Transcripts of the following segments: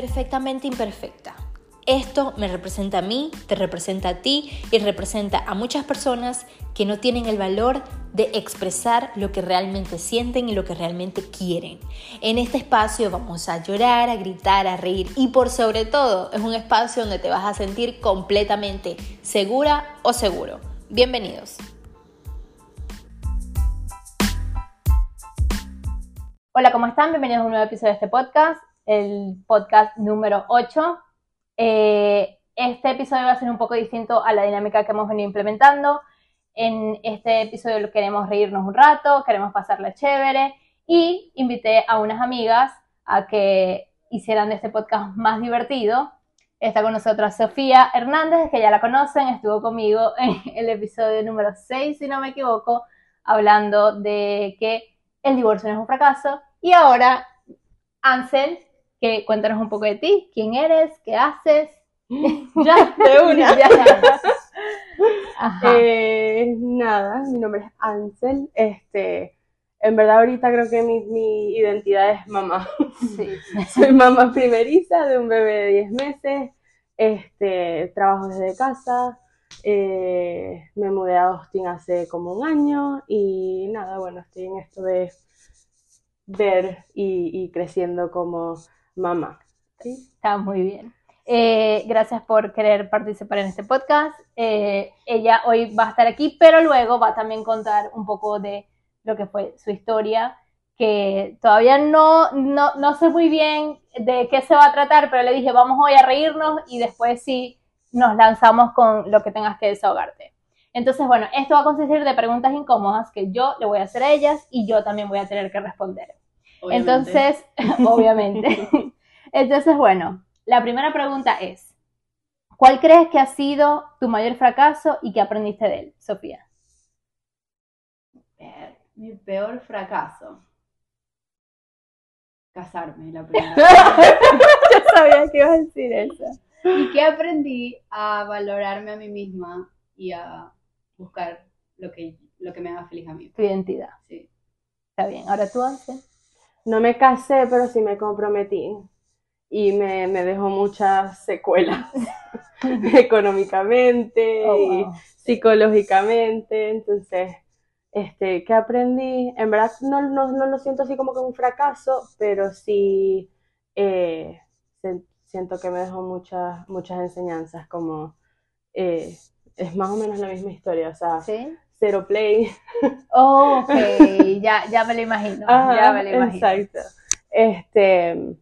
Perfectamente imperfecta. Esto me representa a mí, te representa a ti y representa a muchas personas que no tienen el valor de expresar lo que realmente sienten y lo que realmente quieren. En este espacio vamos a llorar, a gritar, a reír y por sobre todo es un espacio donde te vas a sentir completamente segura o seguro. Bienvenidos. Hola, ¿cómo están? Bienvenidos a un nuevo episodio de este podcast, el podcast número 8. Eh, este episodio va a ser un poco distinto a la dinámica que hemos venido implementando. En este episodio queremos reírnos un rato, queremos pasarla chévere y invité a unas amigas a que hicieran de este podcast más divertido. Está con nosotros Sofía Hernández, que ya la conocen, estuvo conmigo en el episodio número 6, si no me equivoco, hablando de que el divorcio no es un fracaso. Y ahora, Ansel, que cuéntanos un poco de ti, quién eres, qué haces. ya, de una. Eh, nada, mi nombre es Ansel. Este, en verdad ahorita creo que mi, mi identidad es mamá. Sí. Soy mamá primeriza de un bebé de 10 meses. Este, trabajo desde casa. Eh, me mudé a Austin hace como un año y nada, bueno, estoy en esto de ver y creciendo como mamá. Está muy bien. Eh, gracias por querer participar en este podcast. Eh, ella hoy va a estar aquí, pero luego va a también contar un poco de lo que fue su historia, que todavía no, no, no sé muy bien de qué se va a tratar, pero le dije, vamos hoy a reírnos y después sí nos lanzamos con lo que tengas que desahogarte. Entonces, bueno, esto va a consistir de preguntas incómodas que yo le voy a hacer a ellas y yo también voy a tener que responder. Entonces, obviamente. Entonces, bueno, la primera pregunta es, ¿cuál crees que ha sido tu mayor fracaso y qué aprendiste de él, Sofía? Mi peor fracaso. Casarme, la primera. Yo sabía que ibas a decir eso. Y que aprendí a valorarme a mí misma y a buscar lo que, lo que me haga feliz a mí. Tu identidad. Sí. Está bien. Ahora tú, haces no me casé, pero sí me comprometí y me, dejó muchas secuelas económicamente oh, y psicológicamente. Entonces, este, ¿qué aprendí? En verdad no, lo siento así como que un fracaso, pero sí eh, siento que me dejó muchas, muchas enseñanzas, como eh, es más o menos la misma historia, o sea, ¿Sí? Zero Play. Oh, ok, ya, ya me lo imagino. ya me lo imagino. Exacto. Este,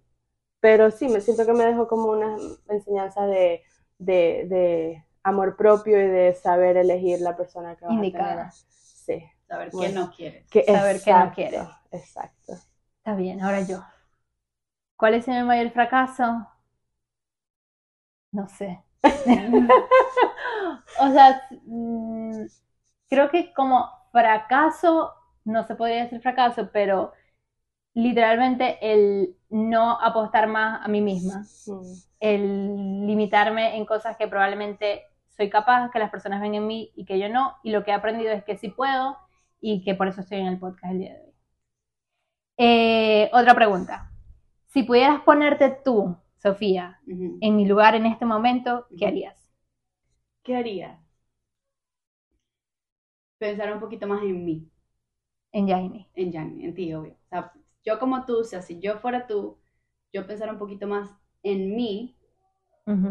pero sí, me siento que me dejó como una enseñanza de, de, amor propio y de saber elegir la persona que va a tener. Sí. Saber qué no quieres. saber qué no quieres. Exacto. Está bien, ahora yo. ¿Cuál es mi mayor fracaso? No sé. o sea, creo que como fracaso, no se podría decir fracaso, pero literalmente el no apostar más a mí misma, el limitarme en cosas que probablemente soy capaz, que las personas ven en mí y que yo no, y lo que he aprendido es que sí puedo y que por eso estoy en el podcast el día de hoy. Eh, otra pregunta. Si pudieras ponerte tú, Sofía, en mi lugar en este momento, ¿qué harías? ¿Qué haría? Pensar un poquito más en mí. En Jaime. En Jaime, en ti, obvio. O sea, yo como tú, o sea, si yo fuera tú, yo pensar un poquito más en mí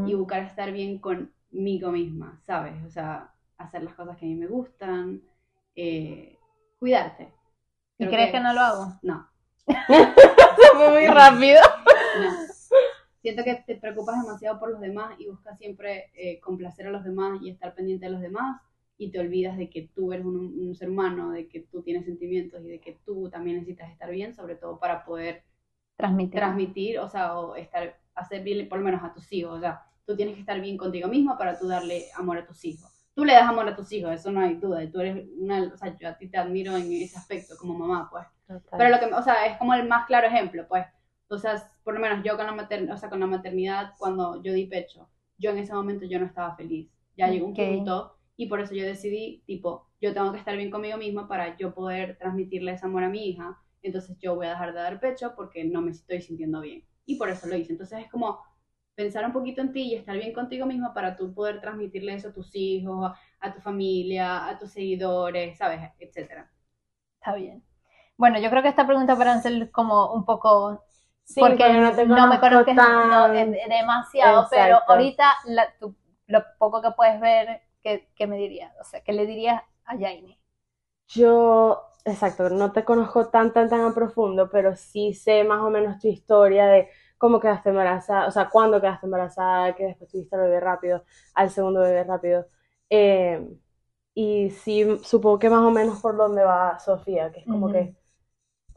y buscar estar bien conmigo misma, ¿sabes? O sea, hacer las cosas que a mí me gustan, eh, cuidarte. ¿Y crees que... no lo hago? No. fue muy rápido. No. Siento que te preocupas demasiado por los demás y buscas siempre eh, complacer a los demás y estar pendiente de los demás y te olvidas de que tú eres un, ser humano, de que tú tienes sentimientos y de que tú también necesitas estar bien, sobre todo para poder transmitir, transmitir o sea, o estar, hacer bien por lo menos a tus hijos, o sea, tú tienes que estar bien contigo mismo para tú darle amor a tus hijos. Tú le das amor a tus hijos, eso no hay duda, y tú eres una, o sea, yo a ti te admiro en ese aspecto como mamá, pues. Pero lo que, o sea, es como el más claro ejemplo, pues. O sea, por lo menos yo con la, maternidad, o sea, con la maternidad, cuando yo di pecho, yo en ese momento yo no estaba feliz. Ya llegó un punto y por eso yo decidí, tipo, yo tengo que estar bien conmigo misma para yo poder transmitirle ese amor a mi hija, entonces yo voy a dejar de dar pecho porque no me estoy sintiendo bien. y por eso lo hice. Entonces es como pensar un poquito en ti y estar bien contigo misma para tú poder transmitirle eso a tus hijos, a tu familia, a tus seguidores, ¿sabes? Etcétera. Está bien. Bueno, yo creo que esta pregunta para Ansel como un poco porque no, no, me conozco tan... demasiado, pero ahorita lo poco que puedes ver, ¿qué, ¿qué, me dirías? O sea, ¿qué le dirías a Jaime? Yo, exacto, no te conozco tan, tan, tan a profundo, pero sí sé más o menos tu historia de cómo quedaste embarazada, o sea, cuándo quedaste embarazada, que después tuviste al bebé rápido, al segundo bebé rápido. Eh, y sí, supongo que más o menos por dónde va Sofía, que es como que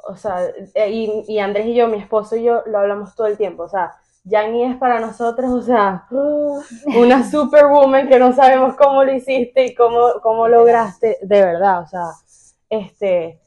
o sea, eh, y, y, Andrés y yo, mi esposo y yo, lo hablamos todo el tiempo, o sea, Yanni es para nosotros, o sea, una superwoman que no sabemos cómo lo hiciste y cómo, cómo lograste, de verdad, o sea, este,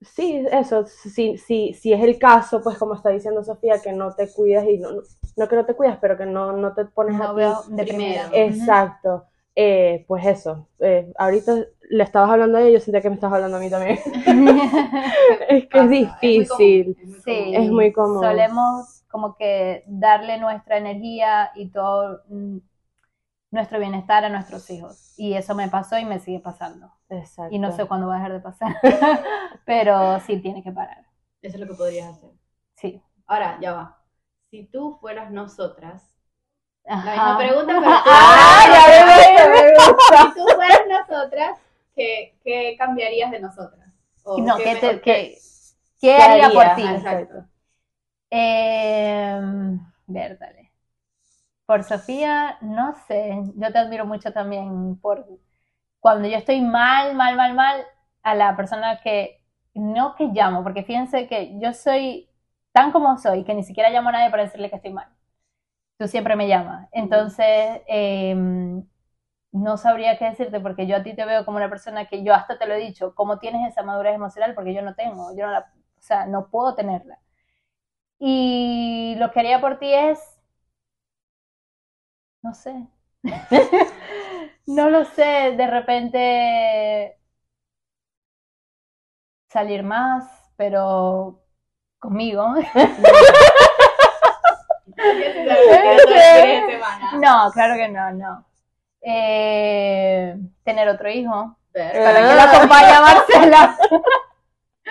sí, eso, si, si, si es el caso, pues como está diciendo Sofía, que no te cuidas y no, no que no te cuidas, pero que no, no te pones no a de primera. Exacto. Eh, pues eso, eh, ahorita le estabas hablando a ella, yo sentía que me estabas hablando a mí también. es que es difícil, es muy, común. Solemos como que darle nuestra energía y todo mm, nuestro bienestar a nuestros hijos. Y eso me pasó y me sigue pasando. Exacto. Y no sé cuándo va a dejar de pasar, pero sí tiene que parar. Eso es lo que podrías hacer. Sí. Ahora, ya va. Si tú fueras nosotras, la misma pregunta, pero ah, Si tú fueras nosotras, ¿qué, ¿qué, cambiarías de nosotras? no, ¿qué, qué, qué, haría, por ti? Exacto. Eh. Por Sofía, no sé, yo te admiro mucho también por cuando yo estoy mal, mal, mal, mal, a la persona que no que llamo, porque fíjense que yo soy tan como soy que ni siquiera llamo a nadie para decirle que estoy mal tú siempre me llamas. Entonces, em, no sabría qué decirte porque yo a ti te veo como una persona que yo hasta te lo he dicho, ¿cómo tienes esa madurez emocional? Porque yo no tengo, yo no la, o sea, no puedo tenerla. Y lo que haría por ti es, no sé, no lo sé, de repente salir más, pero conmigo. No, claro que no, no. Eh, tener otro hijo. Para que lo acompañe a Marcela.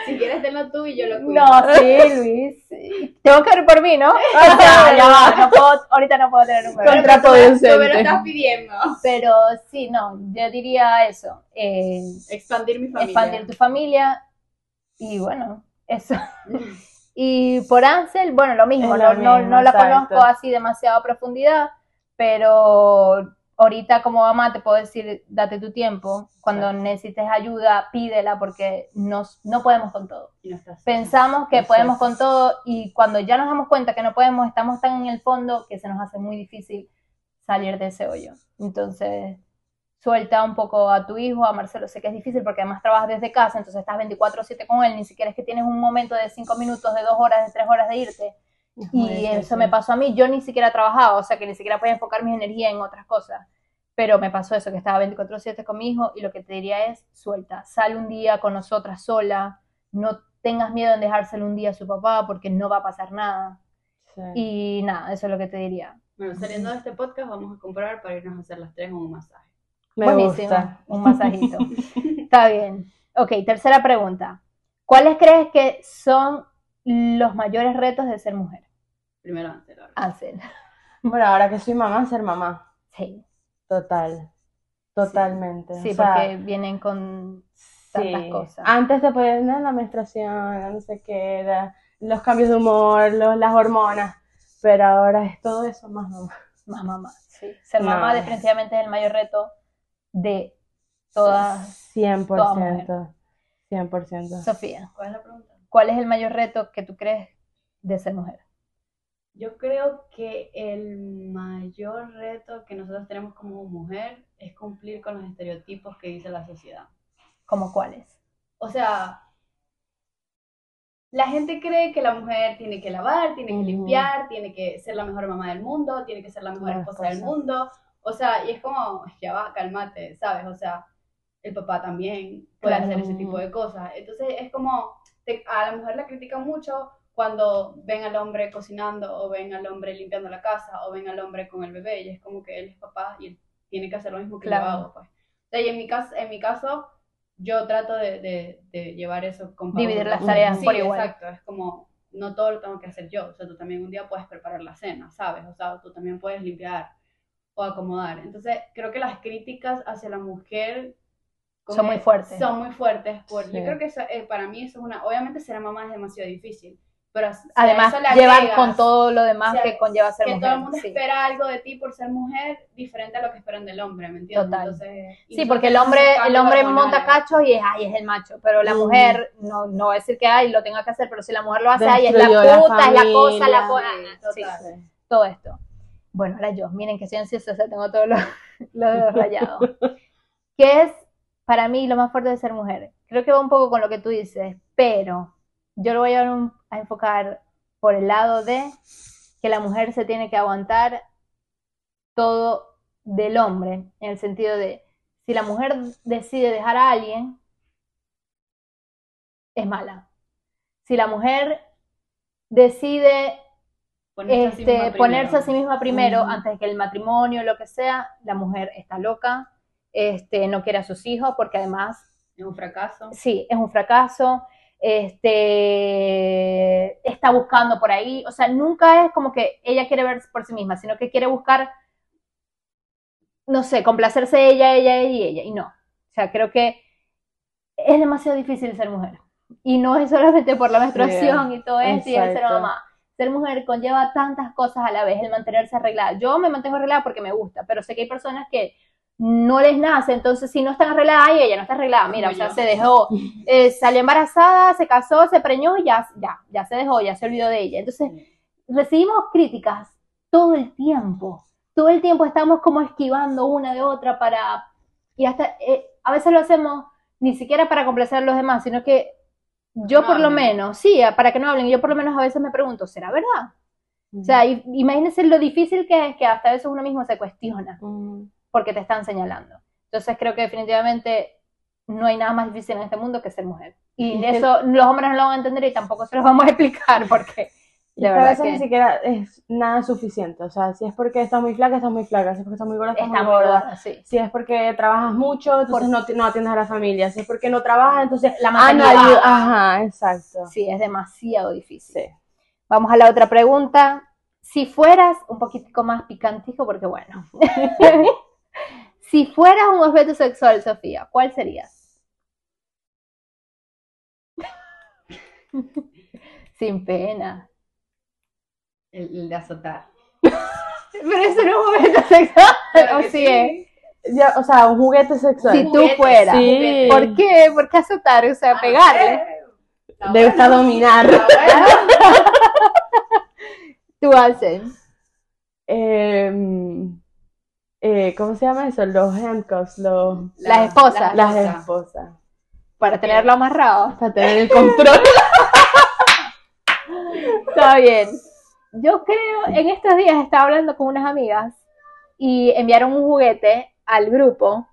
Si quieres tenerlo tú y yo lo cuido. No, sí, Luis. Tengo que ir por mí, ¿no? ya, no puedo, ahorita no puedo tener un bebé. Contraproducente. Pero estás pidiendo. Pero sí, no, yo diría eso. Eh, expandir mi familia. Expandir tu familia. Y bueno, eso. Y por Ansel, bueno, lo mismo, no, no, la conozco así demasiado a profundidad, pero ahorita como mamá te puedo decir, date tu tiempo, cuando necesites ayuda, pídela porque nos, no podemos con todo. Pensamos que podemos con todo y cuando ya nos damos cuenta que no podemos, estamos tan en el fondo que se nos hace muy difícil salir de ese hoyo. Entonces, suelta un poco a tu hijo, a Marcelo, sé que es difícil porque además trabajas desde casa, entonces estás 24/7 con él, ni siquiera es que tienes un momento de 5 minutos, de 2 horas, de 3 horas de irte. Y eso me pasó a mí, yo ni siquiera trabajaba, o sea que ni siquiera podía enfocar mi energía en otras cosas. Pero me pasó eso, que estaba 24/7 con mi hijo y lo que te diría es, suelta, sale un día con nosotras sola, no tengas miedo en dejárselo un día a su papá porque no va a pasar nada. Y nada, eso es lo que te diría. Bueno, saliendo de este podcast vamos a comprar para irnos a hacer las tres un masaje. Me Buenísimo, un masajito. Está bien. Ok, tercera pregunta. ¿Cuáles crees que son los mayores retos de ser mujer? Primero Ansel. Ansel. Bueno, ahora que soy mamá, ser mamá. Sí. Total. Totalmente. Sí, porque vienen con tantas cosas. Antes te podían dar la menstruación, no sé qué, los cambios de humor, las hormonas, pero ahora es todo eso más mamá. Más mamá, sí. Ser mamá definitivamente es el mayor reto de todas. 100%. 100%. Sofía, ¿cuál es la pregunta? ¿Cuál es el mayor reto que tú crees de ser mujer? Yo creo que el mayor reto que nosotros tenemos como mujer es cumplir con los estereotipos que dice la sociedad. ¿Como cuáles? O sea, la gente cree que la mujer tiene que lavar, tiene que limpiar, tiene que ser la mejor mamá del mundo, tiene que ser la mejor esposa del mundo, o sea, y es como, ya va, cálmate, ¿sabes? O sea, el papá también puede hacer ese tipo de cosas. Entonces es como, a la mujer la critican mucho cuando ven al hombre cocinando o ven al hombre limpiando la casa o ven al hombre con el bebé y es como que él es papá y él tiene que hacer lo mismo que yo hago, pues. y en mi caso, en mi caso yo trato de, de, llevar eso con Dividir las tareas por igual. exacto, es como no todo lo tengo que hacer yo, o sea, tú también un día puedes preparar la cena, ¿sabes? O sea, tú también puedes limpiar o acomodar. Entonces, creo que las críticas hacia la mujer son muy fuertes. Son muy fuertes. Por, Yo creo que eh, para mí eso es una... Obviamente ser mamá es demasiado difícil, pero además llevar con todo lo demás que conlleva ser mujer. Que todo el mundo espera algo de ti por ser mujer diferente a lo que esperan del hombre, ¿me entiendes? Total. sí, porque el hombre el hombre monta cachos y es, ay, es el macho, pero la mujer no, no va a decir que ay, lo tenga que hacer, pero si la mujer lo hace, ay, es la puta, es la cosa, la cosa. todo esto. Bueno, ahora yo, miren que soy ansiosa, o sea, tengo todo lo, lo rayado. ¿Qué es para mí lo más fuerte de ser mujer? Creo que va un poco con lo que tú dices, pero yo lo voy a, a enfocar por el lado de que la mujer se tiene que aguantar todo del hombre, en el sentido de, si la mujer decide dejar a alguien, es mala. Si la mujer decide ponerse, a, sí misma primero, antes que el matrimonio, lo que sea, la mujer está loca, este, no quiere a sus hijos, porque además... Es un fracaso. Sí, es un fracaso este, está buscando por ahí, o sea, nunca es como que ella quiere ver por sí misma, sino que quiere buscar, no sé, complacerse ella, ella, ella y ella, y no. O sea, creo que es demasiado difícil ser mujer. Y no es solamente por la menstruación y todo esto y el ser mamá. Ser mujer conlleva tantas cosas a la vez, el mantenerse arreglada. Yo me mantengo arreglada porque me gusta, pero sé que hay personas que no les nace, entonces si no están arregladas, ay, ella no está arreglada, mira, o sea, se dejó, eh, salió embarazada, se casó, se preñó y ya, ya, ya se dejó, ya se olvidó de ella. Entonces, recibimos críticas todo el tiempo, todo el tiempo estamos como esquivando una de otra para, y hasta, eh, a veces lo hacemos ni siquiera para complacer a los demás, sino que yo por lo menos, sí, para que no hablen, yo por lo menos a veces me pregunto, ¿será verdad? O sea, imagínense lo difícil que es que hasta a veces uno mismo se cuestiona porque te están señalando. Entonces creo que definitivamente no hay nada más difícil en este mundo que ser mujer. Y eso los hombres no lo van a entender y tampoco se los vamos a explicar porque... De a veces ni siquiera es nada suficiente. O sea, si es porque estás muy flaca, estás muy flaca. Si es porque estás muy gorda, estás muy gorda. Si es porque trabajas mucho, entonces no, no, atiendes a la familia. Si es porque no trabajas, entonces la maternidad. Ah, Ajá, exacto. Sí, es demasiado difícil. Vamos a la otra pregunta. Si fueras un poquitico más picantico, porque bueno. Si fueras un objeto sexual, Sofía, ¿cuál serías? Sin pena. El, de azotar. Pero eso no es un objeto sexual. ¿O sí, es? o sea, un juguete sexual. Si tú fueras. ¿Por qué? ¿Por qué azotar? O sea, ah, pegarle. Debe estar dominar. tú haces. Eh, eh, ¿cómo se llama eso? Los handcuffs, los... las esposas. Las esposas. Para tenerlo amarrado. Para tener el control. Está bien. Yo creo, en estos días estaba hablando con unas amigas y enviaron un juguete al grupo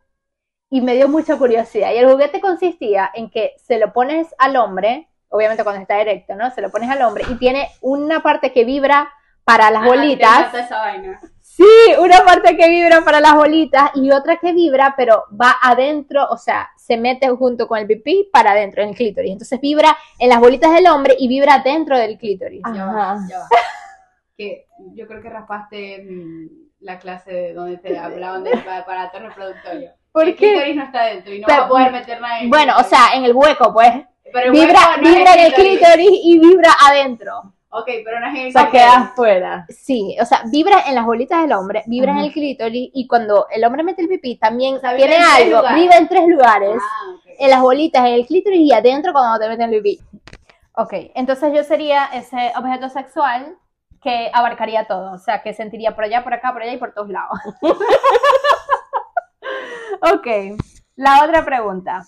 y me dio mucha curiosidad. Y el juguete consistía en que se lo pones al hombre, obviamente cuando está directo, ¿no? Se lo pones al hombre y tiene una parte que vibra para las ah, bolitas. Esa vaina. Sí, una parte que vibra para las bolitas y otra que vibra, pero va adentro, o sea, se mete junto con el pipí para adentro, en el clítoris. Entonces vibra en las bolitas del hombre y vibra dentro del clítoris. Ajá. Ya va, Que yo creo que raspaste mm, la clase donde te hablaban del aparato reproductorio. ¿Por el clítoris no está dentro y no va a poder meter nada en el Bueno, o sea, en el hueco, pues. Pero vibra, vibra en el clítoris y vibra adentro. Ok, pero no es el Se queda afuera. Sí, o sea, vibra en las bolitas del hombre, vibra en el clítoris y cuando el hombre mete el pipí también tiene algo, vibra en tres lugares. Ah, en las bolitas, en el clítoris y adentro cuando te meten el pipí. Ok, entonces yo sería ese objeto sexual que abarcaría todo, o sea, que sentiría por allá, por acá, por allá y por todos lados. ok, la otra pregunta.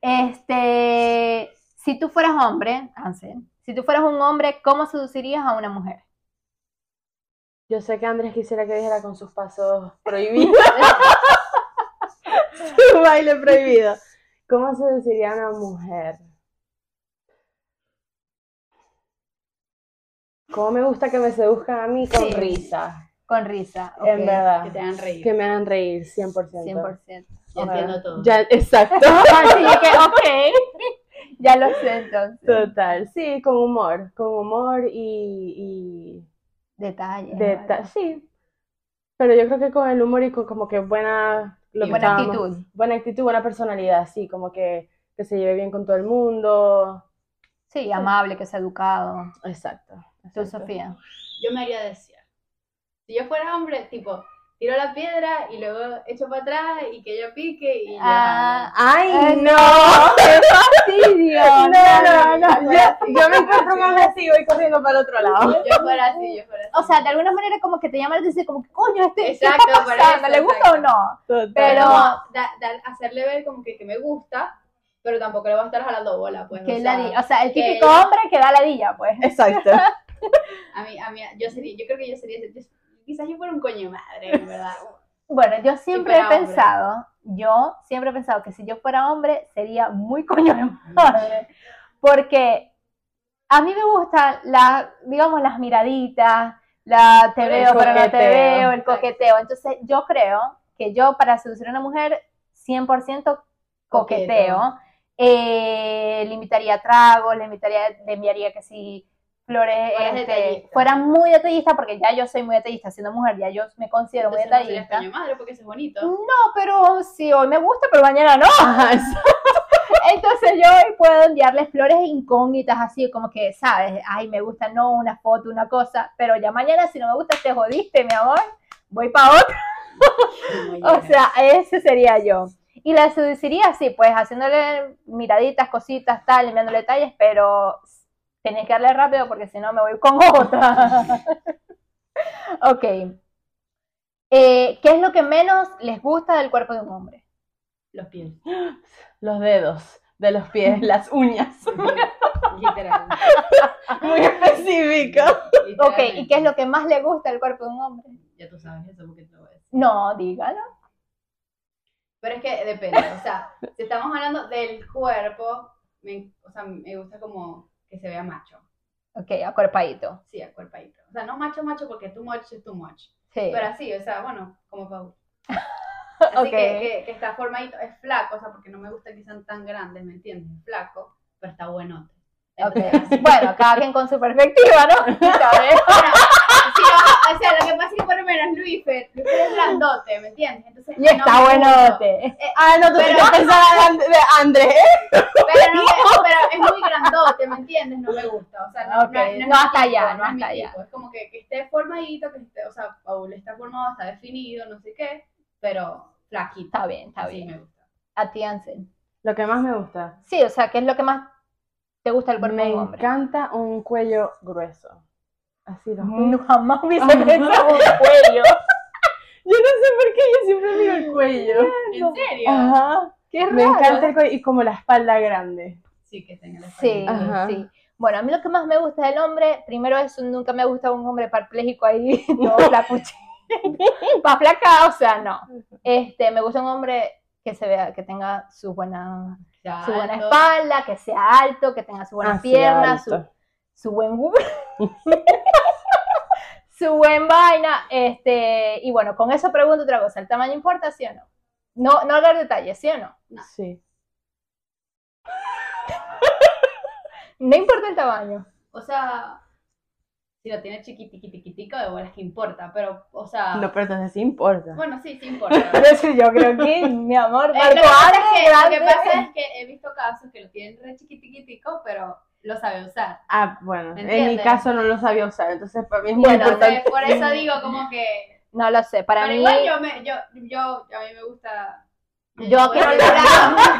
Este, si tú fueras hombre, Ansel, si tú fueras un hombre, ¿cómo seducirías a una mujer? Yo sé que Andrés quisiera que dijera con sus pasos prohibidos. Su baile prohibido. ¿Cómo seduciría a una mujer? ¿Cómo me gusta que me seduzcan a mí? Con Sí. risa. Con risa. En ok. verdad. Que te hagan reír. Que me hagan reír, 100%. 100%. Ya entiendo todo. Ya, exacto. Así que, ok. Ya lo sé entonces. Total, sí, con humor, con humor y, Detalles. y deta- sí. Pero yo creo que con el humor y con como que buena, lo que Buena estábamos- actitud. buena actitud, buena personalidad, sí, como que, que se lleve bien con todo el mundo. Sí, amable, que sea educado. Exacto. Tú, exacto. Sofía. Yo me haría desear. Si yo fuera hombre, tipo, tiro la piedra y luego echo para atrás y que ella pique y ya. Ah, ¡Ay, Ay, no! ¡Qué fastidio! No, no, no, no. Yo, yo me encuentro más así, voy corriendo para el otro lado. Yo fuera así, yo fuera así. O sea, de alguna manera como que te llama la atención, como que, coño, este, ¿qué Exacto, está por pasando? eso, ¿Le gusta exacto. o no? Total. Pero- Como da- da- hacerle ver como que, que me gusta, pero tampoco le voy a estar jalando bola, pues. Que o sea, ladilla. O sea, el que típico ella- hombre que da ladilla, pues. Exacto. a mí, a mí, yo sería, yo creo que yo sería, yo- quizás yo fuera un coño madre, en verdad. Bueno, yo siempre he hombre. pensado, yo siempre he pensado que si yo fuera hombre sería muy coño de madre. Porque a mí me gustan, la, digamos, las miraditas, la te veo pero no te veo, el coqueteo. Entonces yo creo que yo para seducir a una mujer 100% coqueteo. Eh, le invitaría tragos, le invitaría, le enviaría que si flores, este, fuera muy detallista, porque ya yo soy muy detallista, siendo mujer, ya yo me considero muy Entonces no detallista. de madre porque es bonito. No, pero sí, hoy me gusta, pero mañana no. Entonces yo hoy puedo enviarles flores incógnitas, así como que, ¿sabes? Ay, me gusta, no, una foto, una cosa, pero ya mañana si no me gusta, te jodiste, mi amor, voy para otro. O sea, ese sería yo. Y la seduciría así, pues, haciéndole miraditas, cositas, tal, enviándole detalles, pero tenés que darle rápido porque si no me voy con otra. ok. Eh, ¿Qué es lo que menos les gusta del cuerpo de un hombre? los pies. Los dedos de los pies, las uñas. Literal. Muy específico. Ok, ¿y qué es lo que más le gusta del cuerpo de un hombre? Ya tú sabes eso porque te lo voy a decir. No, dígalo. Pero es que depende, o sea, si estamos hablando del cuerpo, me, o sea, me gusta como que se vea macho. Ok, acuerpadito. Sí, acuerpadito. O sea, no macho, macho, porque too much es too much. Sí. Pero así, o sea, bueno, como Paul. Así Ok. que, que, que está formadito, es flaco, o sea, porque no me gusta que sean tan grandes, ¿me entiendes? Es flaco, pero está buenote. Entonces, así. Bueno, cada quien con su perspectiva, ¿no? ¿Sabes? Bueno, sí, o, sea, lo que pasa es que por lo menos Luis Fer, Luis Fer es grandote, ¿me entiendes? Entonces, Y está no buenote. Ah, no, tú Pero- pensaba de And- de Andrés. Pero, no pero es muy grandote, ¿me entiendes? No me gusta. O sea, no, Ok, no, no mi hasta tipo, allá, no es mi hasta allá. tipo. Es como que, que esté formadito, que esté, o sea, Paul está formado, está definido, no sé qué, pero flaquito. Está bien, está bien. me gusta. A ti, Ansel. Lo que más me gusta. Sí, o sea, ¿qué es lo que más te gusta del cuerpo Me de un hombre? encanta un cuello grueso. Así los No, jamás hubiese Ajá. pensado un cuello. Yo no sé por qué yo siempre miro el cuello. ¿En serio? Ajá. Qué raro. Me encanta el cuello y como la espalda grande. Sí, que tenga la Sí, espalda. Ajá. sí. Bueno, a mí lo que más me gusta del hombre, primero eso, nunca me ha gustado un hombre parapléjico ahí, todo flacuche. Para flaca, o sea, no. Este, me gusta un hombre que se vea, que tenga su buena, Ya, su buena espalda, que sea alto, que tenga su buena Ah, sí, pierna, su. Su buen gu- su buen vaina, este, y bueno, con eso pregunto otra cosa, ¿el tamaño importa, sí o no? No, no dar detalles, ¿sí o no? Sí. No importa el tamaño. O sea, si lo tiene chiquitiquitiquitico, de bolas que importa, pero, o sea, No, pero entonces sí importa. bueno, sí, sí importa. Pero eso yo creo que, mi amor, Eh, lo, que pasa es que, lo que pasa es que he visto casos que lo tienen re chiquitiquitico, pero lo sabe usar. Ah, bueno, ¿Me en mi caso no lo sabía usar, entonces para mí es muy Bueno, importante. Entonces, por eso digo como que... No lo sé, para pero mí... igual yo, me, yo, yo, a mí me gusta... Yo quiero hablando.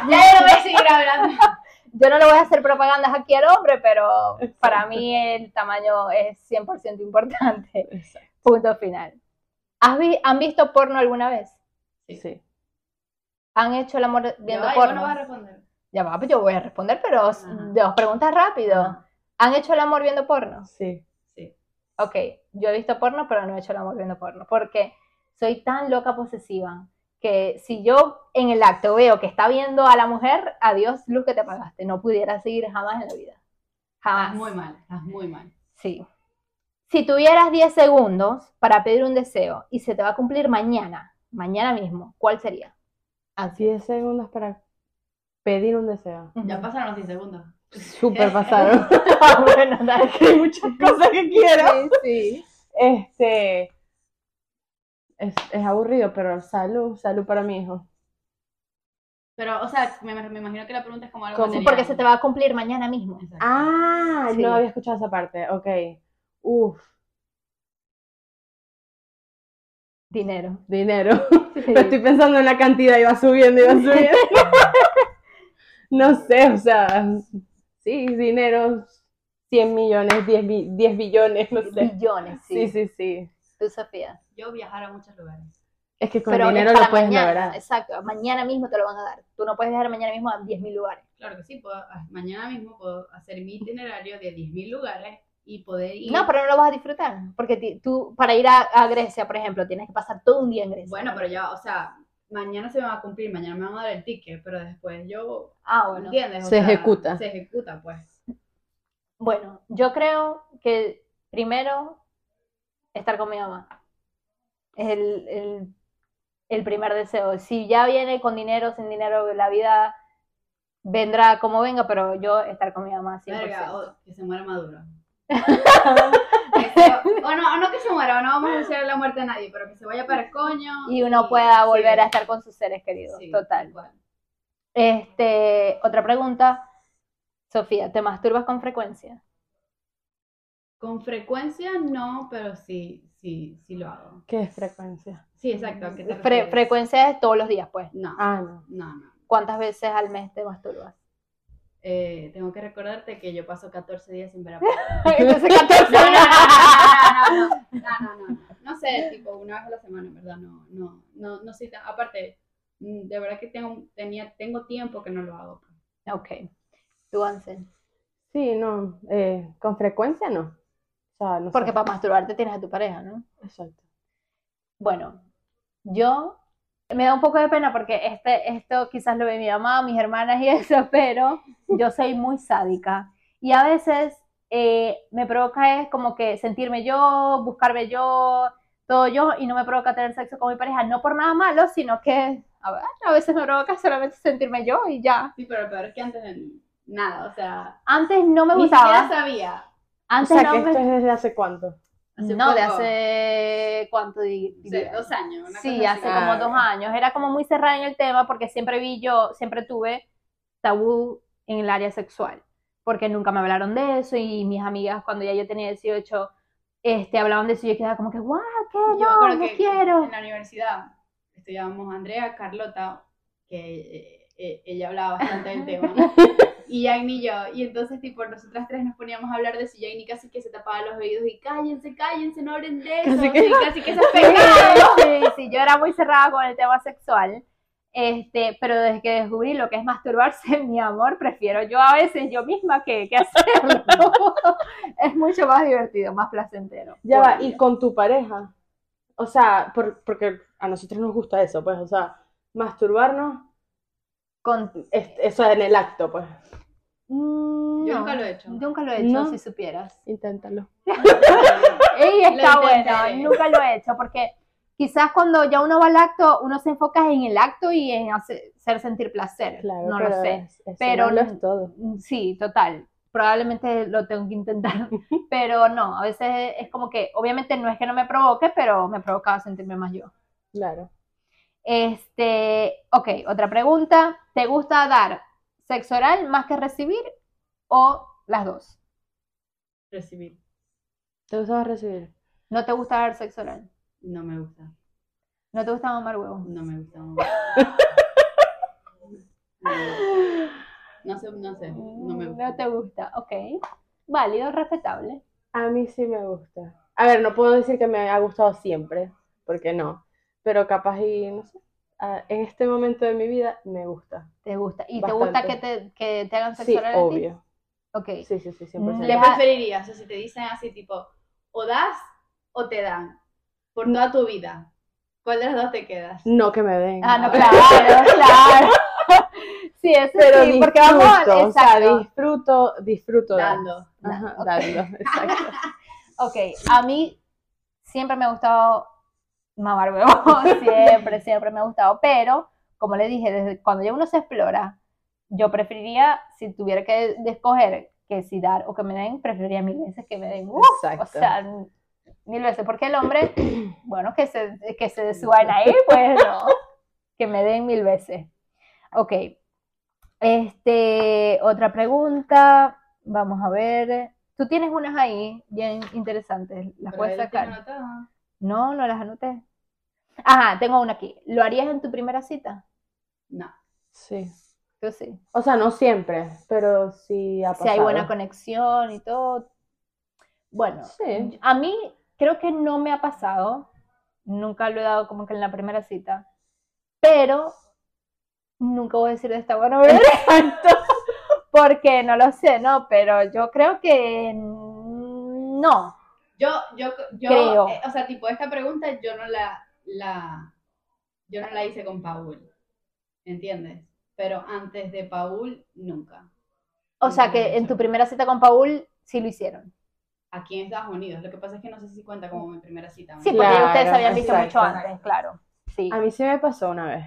Ya yo no voy a seguir hablando. Yo no le voy a hacer propagandas aquí al hombre, pero para mí el tamaño es 100% importante. Exacto. Punto final. ¿Has vi- ¿Han visto porno alguna vez? Sí. ¿Han hecho el amor viendo yo porno? no voy a responder. Ya va, pues yo voy a responder, pero s- Ajá. dos preguntas rápido. Ajá. ¿Han hecho el amor viendo porno? Sí. Sí. Ok, yo he visto porno, pero no he hecho el amor viendo porno, porque soy tan loca posesiva que si yo en el acto veo que está viendo a la mujer, adiós, luz que te pagaste, no pudiera seguir jamás en la vida. Estás Jamás. muy mal, estás muy mal. Sí. Si tuvieras 10 segundos para pedir un deseo y se te va a cumplir mañana, mañana mismo, ¿cuál sería? Así 10 segundos para pedir un deseo. Ya pasaron los 10 segundos. Súper pasaron. Ah, bueno, dale. Hay muchas cosas que quiero. Sí, sí. Este. Es, es aburrido, pero salud, salud para mi hijo. Pero, o sea, me, me imagino que la pregunta es como algo ¿Cómo? Porque se te va a cumplir mañana mismo. Exacto. Ah, Sí. no había escuchado esa parte. Ok. Uf, Dinero. dinero. Sí. Estoy pensando en la cantidad, iba subiendo, iba subiendo. No sé, o sea, sí, dinero, 100 millones, 10, bi- 10 billones, no sé. Billones, sí. Sí, sí, sí. Tú, Sofía. Yo viajar a muchos lugares. Es que con Pero dinero lo puedes mañana, lograr. Exacto, mañana mismo te lo van a dar. Tú no puedes viajar mañana mismo a 10.000 lugares. Claro que sí, puedo, ah, mañana mismo puedo hacer mi itinerario de 10.000 lugares y poder ir. No, pero no lo vas a disfrutar. Porque tú, para ir a, a Grecia, por ejemplo, tienes que pasar todo un día en Grecia. Bueno, pero ya, o sea, mañana se me va a cumplir, mañana me van a dar el ticket, pero después yo, Ah, bueno. ¿entiendes? O Se sea, ejecuta. Se ejecuta, pues. Bueno, yo creo que primero estar con mi mamá. Es el, el, el primer deseo. Si ya viene con dinero, sin dinero, la vida vendrá como venga, pero yo estar con mi mamá 100%. Verga, o que se muera Maduro. O no, no que se muera, no vamos a desear la muerte a nadie, pero que se vaya para el coño. y uno pueda sí, volver a estar con sus seres queridos. sí, Total. igual. Este, otra pregunta. Sofía, ¿te masturbas con frecuencia? Con frecuencia no, pero sí, sí, sí lo hago. ¿Qué es frecuencia? Sí, exacto. ¿a qué te Fre- refieres? frecuencia es todos los días, pues. No, Ah, no. no, no. ¿Cuántas veces al mes te masturbas? Eh, tengo que recordarte que yo paso 14 días sin ver a papá. Entonces, 14 No, no, no, no, no, no, no, no, no, no sé, tipo una vez a la semana, en verdad, no, no, no, no soy tan, aparte, mm, de verdad que tengo, tenía, tengo tiempo que no lo hago. pues. Ok. ¿Tú, Ansel? Sí, no. eh, con frecuencia no. O sea, no Porque sé. para masturbarte tienes a tu pareja, ¿no? Exacto. Bueno, yo me da un poco de pena porque este, esto quizás lo ve mi mamá, mis hermanas y eso, pero yo soy muy sádica. Y a veces eh, me provoca es como que sentirme yo, buscarme yo, todo yo, y no me provoca tener sexo con mi pareja, no por nada malo, sino que a, ver, a veces me provoca solamente sentirme yo y ya. Sí, pero peor es que antes de nada, o sea, Antes no me ni siquiera gustaba. sabía. O Antes sea, no que me... esto es desde hace cuánto. Hace no, de hace cuánto diría? dos años. una Sí, cosa hace así. como Ah, dos ok. años. Era como muy cerrada en el tema porque siempre vi yo, siempre tuve tabú en el área sexual, porque nunca me hablaron de eso y mis amigas cuando ya yo tenía 18, este, hablaban de eso y yo quedaba como que, guau, ¿qué? Yo me No, acuerdo no que quiero. en la universidad estudiábamos Andrea, Carlota, que eh, eh, ella hablaba bastante del tema. y Jane y yo, y entonces tipo nosotras tres nos poníamos a hablar de eso y Jane casi que se tapaba los oídos y cállense, cállense, no hablen de eso, Casi que- sí, casi que pecado. Sí, sí, yo era muy cerrada con el tema sexual. Este, pero desde que descubrí lo que es masturbarse, mi amor, prefiero yo a veces yo misma que, que hacerlo. es mucho más divertido, más placentero. Ya va, y con tu pareja. O sea, por- porque a nosotros nos gusta eso, pues, o sea, masturbarnos, Con, es- eso en el acto, pues. Mm, Yo no, nunca lo he hecho. Nunca lo he hecho, ¿No? si supieras. Inténtalo. Ey, está Lo bueno, nunca lo he hecho, porque quizás cuando ya uno va al acto, uno se enfoca en el acto y en hacer, hacer sentir placer. Claro, no pero lo sé. pero no es todo. Sí, total. Probablemente lo tengo que intentar, pero no, a veces es como que, obviamente no es que no me provoque, pero me provocaba sentirme más yo. Claro. Este, ok, otra pregunta. ¿Te gusta dar sexo oral más que recibir o las dos? Recibir, ¿Te gusta recibir? ¿No te gusta dar sexo oral? no me gusta, ¿No te gusta mamar huevo? no me gusta. No sé, no sé, no me gusta. No te gusta, ok. Válido, respetable. A mí sí me gusta. A ver, no puedo decir que me ha gustado siempre, porque no. Pero capaz y, no sé, en este momento de mi vida me gusta. ¿Te gusta? ¿Y te gusta que te, que te hagan sexo Sí, oral a ti? obvio. Ok. Sí, sí, sí, 100%. ¿Qué Deja- preferirías? O si te dicen así tipo, o das o te dan por toda tu vida. ¿Cuál de las dos te quedas? No que me den. Ah, no, claro, claro. Sí, eso Pero sí, disfruto, porque vamos, o sea, exacto. disfruto, disfruto dar. Dando. Ajá, Ok. dando, exacto. Ok, a mí siempre me ha gustado mamar huevo, siempre, siempre me ha gustado, pero como le dije, desde cuando ya uno se explora, yo preferiría, si tuviera que escoger que si dar o que me den, preferiría mil veces que me den. Uh, o sea, mil veces, porque el hombre, bueno, que se, que se suban ahí, pues no, que me den mil veces. Ok, este, otra pregunta, vamos a ver, tú tienes unas ahí bien interesantes, las puedes sacar. No, no las anoté. Ajá, tengo una aquí. ¿Lo harías en tu primera cita? No. Sí. Yo sí. O sea, no siempre, pero sí ha pasado. Si hay buena conexión y todo. Bueno, a mí creo que no me ha pasado. Nunca lo he dado como que en la primera cita. Pero nunca voy a decir de esta buena Exacto. Porque no lo sé, ¿no? Pero yo creo que no. Yo, yo, yo, creo. Eh, o sea, tipo, esta pregunta yo no la, la, yo no la hice con Paul. ¿Entiendes? Pero antes de Paul, nunca. O sea que en tu primera cita con Paul sí lo hicieron. Aquí en Estados Unidos. Lo que pasa es que no sé si cuenta como mi primera cita. Sí, porque ustedes habían visto mucho antes, claro. Sí. A mí sí me pasó una vez.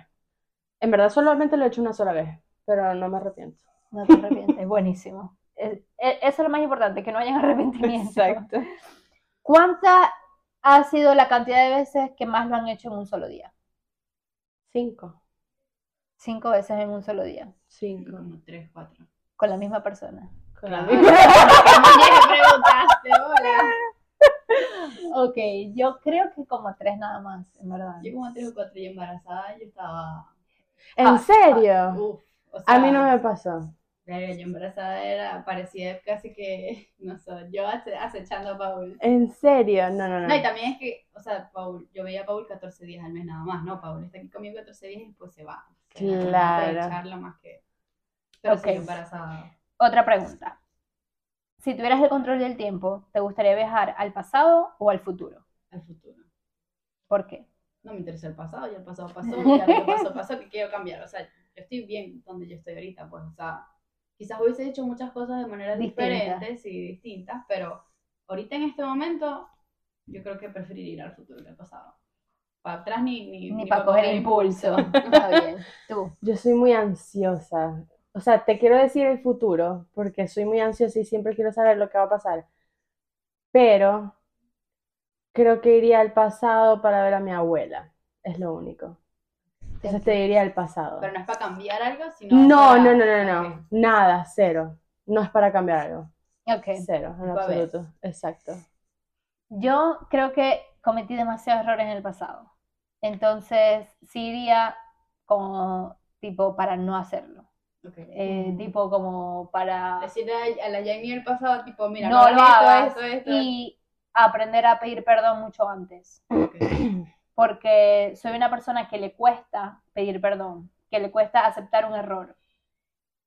En verdad solamente lo he hecho una sola vez, pero no me arrepiento. No te arrepientes, buenísimo. eso es lo más importante, que no hayan arrepentimiento. Exacto. ¿Cuánta ha sido la cantidad de veces que más lo han hecho en un solo día? Cinco. Cinco veces en un solo día. Cinco. Como tres, cuatro. Con la misma persona. Con la misma persona. preguntaste, hola. Ok, yo creo que como tres nada más, en verdad. Yo como tres o cuatro y embarazada, yo estaba ¿En ah, serio? a mí no me pasó. Yo embarazada era, parecía casi que, no sé, yo acechando a Paul. ¿En serio? No, no, no. No, y también es que, o sea, Paul, yo veía a Paul 14 días al mes nada más, ¿no? Paul está aquí conmigo 14 días y después se va. Claro. más que... Pero okay. embarazada. Otra pregunta. Si tuvieras el control del tiempo, ¿te gustaría viajar al pasado o al futuro? Al futuro. ¿Por qué? no me interesa el pasado, ya el pasado pasó, ya lo que pasó pasó, que quiero cambiar. O sea, yo estoy bien donde yo estoy ahorita, pues, o sea, quizás hubiese hecho muchas cosas de manera diferentes y distintas, pero ahorita en este momento yo creo que preferiría ir al futuro que al pasado. Para atrás ni, ni, ni, para coger impulso. Está bien. Tú. Yo soy muy ansiosa. O sea, te quiero decir el futuro, porque soy muy ansiosa y siempre quiero saber lo que va a pasar. Pero creo que iría al pasado para ver a mi abuela. Es lo único. Entonces te diría el pasado. Pero no es para cambiar algo, sino. No, no, no, no, no. Nada, cero. No es para cambiar algo. Ok. Cero, en absoluto. Exacto. Yo creo que cometí demasiados errores en el pasado. Entonces, sí iría como tipo para no hacerlo. Okay. Eh, tipo como para... Decirle a la Jamie el pasado, tipo, mira, no, lo hagas. Esto, esto, esto. Y aprender a pedir perdón mucho antes. Porque soy una persona que le cuesta pedir perdón, que le cuesta aceptar un error.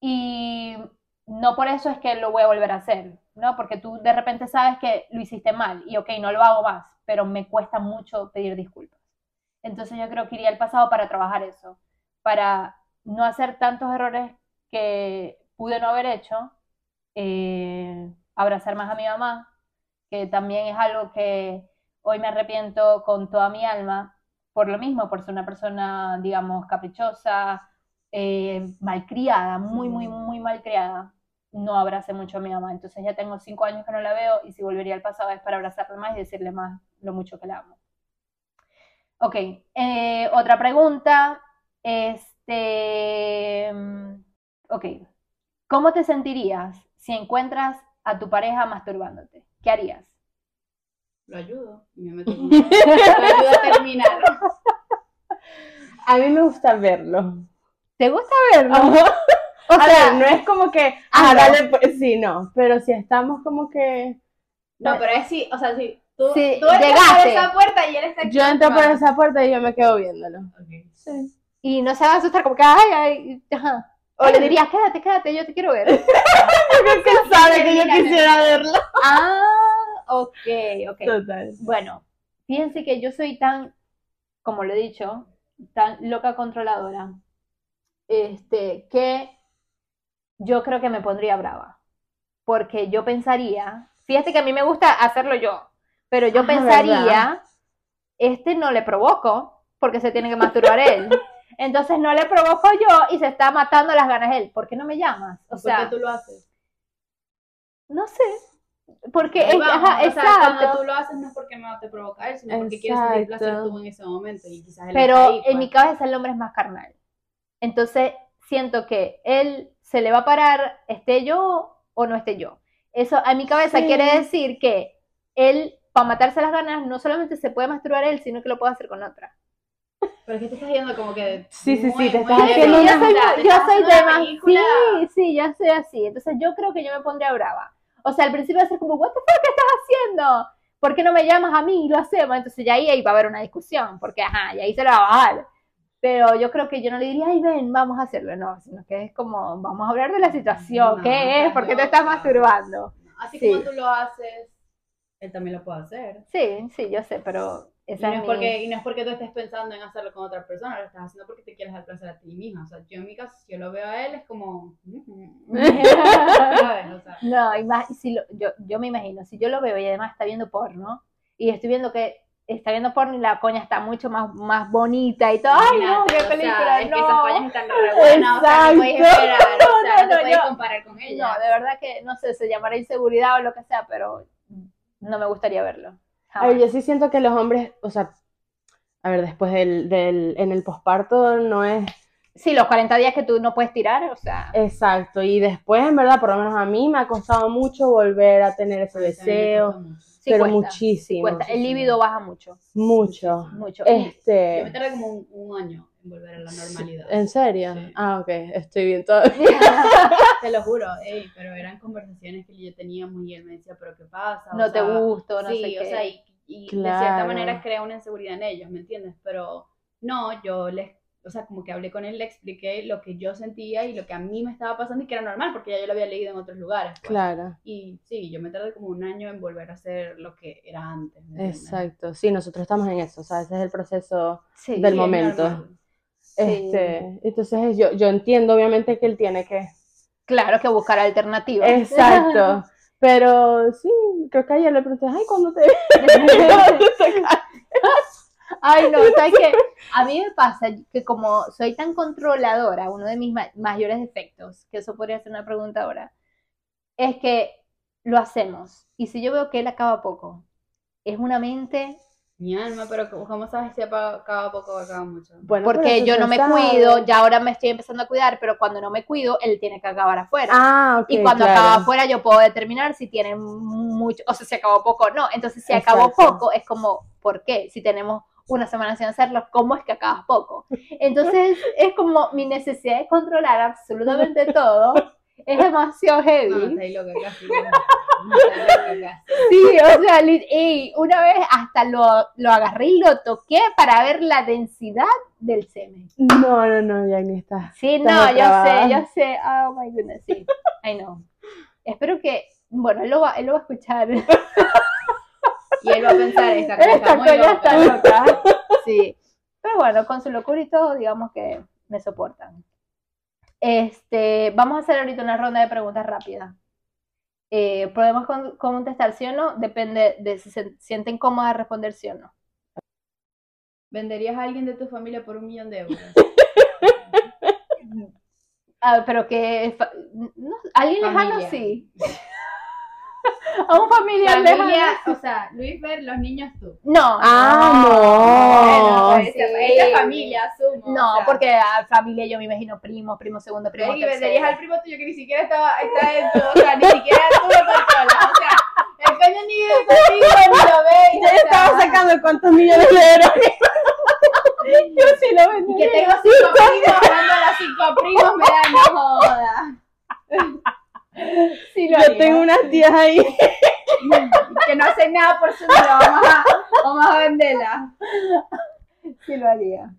Y no por eso es que lo voy a volver a hacer, ¿no? Porque tú de repente sabes que lo hiciste mal y ok, no lo hago más, pero me cuesta mucho pedir disculpas. Entonces yo creo que iría al pasado para trabajar eso, para no hacer tantos errores que pude no haber hecho, eh, abrazar más a mi mamá, que también es algo que hoy me arrepiento con toda mi alma, por lo mismo, por ser una persona, digamos, caprichosa, eh, malcriada, muy, muy, muy malcriada, no abracé mucho a mi mamá. Entonces ya tengo cinco años que no la veo y si volvería al pasado es para abrazarla más y decirle más lo mucho que la amo. Ok, eh, otra pregunta. Este, mm, ok, ¿cómo te sentirías si encuentras a tu pareja masturbándote? ¿qué harías? Lo ayudo y me meto Lo ayudo a terminar. A mí me gusta verlo. ¿Te gusta verlo? O sea, no es como que, ah, dale, pues sí, no, pero si estamos como que... No, pero es sí, o sea, si tú, sí, tú entras por esa puerta y él está aquí. Yo entro por esa puerta y yo me quedo viéndolo. Okay. Sí. Y no se va a asustar como que, ay, ay, ajá. O le dirías, quédate, quédate, yo te quiero ver. Porque sabe que yo quisiera verlo. Ah, ok, ok. Total. Bueno, fíjense que yo soy tan, como lo he dicho, tan loca controladora, este, que yo creo que me pondría brava. Porque yo pensaría, fíjate que a mí me gusta hacerlo yo. pero yo Ah, pensaría, ¿verdad? este no le provoco porque se tiene que masturbar él. Entonces no le provoco yo y se está matando las ganas él. ¿Por qué no me llamas? O ¿Por sea, qué tú lo haces? no sé. Porque es, vamos, ajá, o sea, cuando exacto. tú lo haces no es porque no te provoca él, sino porque quieres sentir placer tú en ese momento y quizás él Pero ahí, en pues. mi cabeza el hombre es más carnal. Entonces siento que él se le va a parar, esté yo o no esté yo. Eso a mi cabeza Sí. quiere decir que él, para matarse las ganas, no solamente se puede masturbar él, sino que lo puede hacer con otra. Pero es que te estás yendo como que. Sí, sí, muy- sí, te estás haciendo yo soy, yo soy de más. Sí, sí, yo soy así. Entonces yo creo que yo me pondría brava. O sea, al principio va a ser como, ¿What the fuck ¿qué estás haciendo? ¿Por qué no me llamas a mí y lo hacemos? Entonces ya ahí, ahí va a haber una discusión, porque ajá, y ahí se la va a bajar. Pero yo creo que yo no le diría, ay, ven, vamos a hacerlo, no, sino que es como, vamos a hablar de la situación, No, ¿qué es? ¿Por qué te estás masturbando? Así Sí. como tú lo haces, él también lo puede hacer. Sí, sí, yo sé, pero Y esa no, es porque, y no es porque tú estés pensando en hacerlo con otra persona, lo estás haciendo porque te quieres dar placer a ti misma. O sea, yo en mi caso, si yo lo veo a él, es como. ¿Sabes? O sea, No, y más, y si lo- yo, yo me imagino, si yo lo veo y además está viendo porno, y estoy viendo que está viendo porno y la coña está mucho más, más bonita y todo, ay no, qué o sea, película, es no. que esas coñas están re buenas, o sea, no puedes Exacto. esperar, o sea, No, no, te no, puedes comparar con ella. No, de verdad que, no sé, se llamará inseguridad o lo que sea, pero no me gustaría verlo. A ver, yo sí siento que los hombres, o sea, a ver, después del, del en el posparto no es Sí, los 40 días que tú no puedes tirar, o sea, exacto. Y después, en verdad, por lo menos a mí me ha costado mucho volver a tener ese deseo, sí pero cuesta, muchísimo. cuesta. El líbido baja mucho, Mucho. mucho. Y- Yo me Este, tardé como un, un año volver a la normalidad. ¿en serio? Sí. Ah, ok, estoy bien todavía. Te lo juro, ey, pero eran conversaciones que yo teníamos y él me decía, pero ¿qué pasa? O no te sea, gusto, no sí, sé o qué. sea, y, y de Claro. cierta manera crea una inseguridad en ellos, ¿me entiendes? Pero no, yo les, o sea, como que hablé con él, le expliqué lo que yo sentía y lo que a mí me estaba pasando y que era normal porque ya yo lo había leído en otros lugares. pues. Claro, Y sí, yo me tardé como un año en volver a ser lo que era antes. exacto. Sí, nosotros estamos en eso, o sea, ese es el proceso. Sí, del momento. Este, entonces yo, yo entiendo obviamente que él tiene que claro que buscar alternativas. Exacto. Pero sí, creo que ayer le pregunté, ay, ¿cuándo te Ay, no, ¿sabes qué? A mí me pasa que como soy tan controladora, uno de mis ma- mayores defectos, que eso podría ser una pregunta ahora, es que lo hacemos. Y si yo veo que él acaba poco, es una mente, Mi alma, pero ¿cómo- ¿cómo sabes si acaba poco o acaba mucho? Bueno, porque yo no me sabe. cuido, ya ahora me estoy empezando a cuidar, pero cuando no me cuido, él tiene que acabar afuera. Ah, ok, y cuando claro. acaba afuera yo puedo determinar si tiene mucho, o sea, si acabó poco o no. Entonces, si acabó poco, es como, ¿por qué? Si tenemos una semana sin hacerlo, ¿cómo es que acabas poco? Entonces, es como mi necesidad de controlar absolutamente todo. Es demasiado No, heavy. está ahí loca casi. no, está ahí loca casi. Sí, o sea, li- y una vez hasta lo, lo agarré y lo toqué para ver la densidad del semen. No, no, no, ya ni está. Sí, no, yo sé, yo sé. Oh my goodness, sí. I know. Espero que, bueno, él lo va, él lo va a escuchar. Y él va a pensar, esta cosa Esta está muy coña está loca. loca. Sí. Pero bueno, con su locura y todo, digamos que me soportan. Este, vamos a hacer ahorita una ronda de preguntas rápidas. Eh, podemos con- contestar sí o no, depende de si se sienten cómodas de responder sí o no. ¿Venderías a alguien de tu familia por un millón de euros? Ah, pero que no, alguien lejano Familia. sí. A un familiar lejano. Familia, o sea, Luis Ver, los niños tú. No. Ah, Bueno, no. pues, sí. esta es familia, asumo. No, o sea. porque a familia yo me imagino primo, primo segundo, primo Pero y venderías tercero. al primo tuyo que ni siquiera estaba, está en tu, o sea, ni siquiera tú lo controlas. O sea, el coño ni de contigo ni lo ve. Ya estaba sacando cuántos millones de euros. Yo sí lo vendí. Y que tengo cinco primos, a los cinco primos, me da no joda. Yo haría. tengo unas tías ahí. Que no hacen nada por su vida, vamos a, vamos a venderla. Sí lo haría.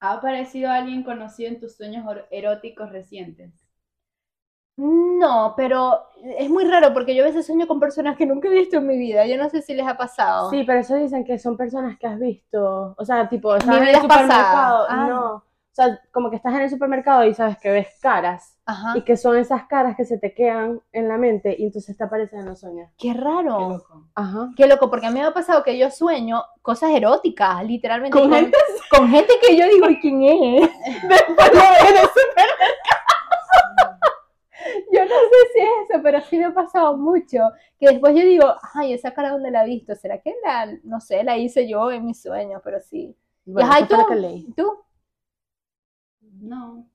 ¿Ha aparecido alguien conocido en tus sueños eróticos recientes? No, pero es muy raro porque yo a veces sueño con personas que nunca he visto en mi vida. Yo no sé si les ha pasado. Sí, pero eso dicen que son personas que has visto. O sea, tipo, estaban en vida el es pasada. supermercado. Ah. No. O sea, como que estás en el supermercado y sabes que ves caras Ajá. y que son esas caras que se te quedan en la mente y entonces te aparecen en los sueños. Qué Qué raro. loco. Ajá. Qué loco, porque a mí me ha pasado que yo sueño cosas eróticas, literalmente. Con gente con gente que yo digo, ¿y quién es? Yo no sé si es eso, pero sí me ha pasado mucho. Que después yo digo, ay, esa cara dónde la he visto. ¿Será que la, no sé, la hice yo en mis sueños? Pero sí. Bueno, ajá, ¿y lo tú? ¿Tú? No,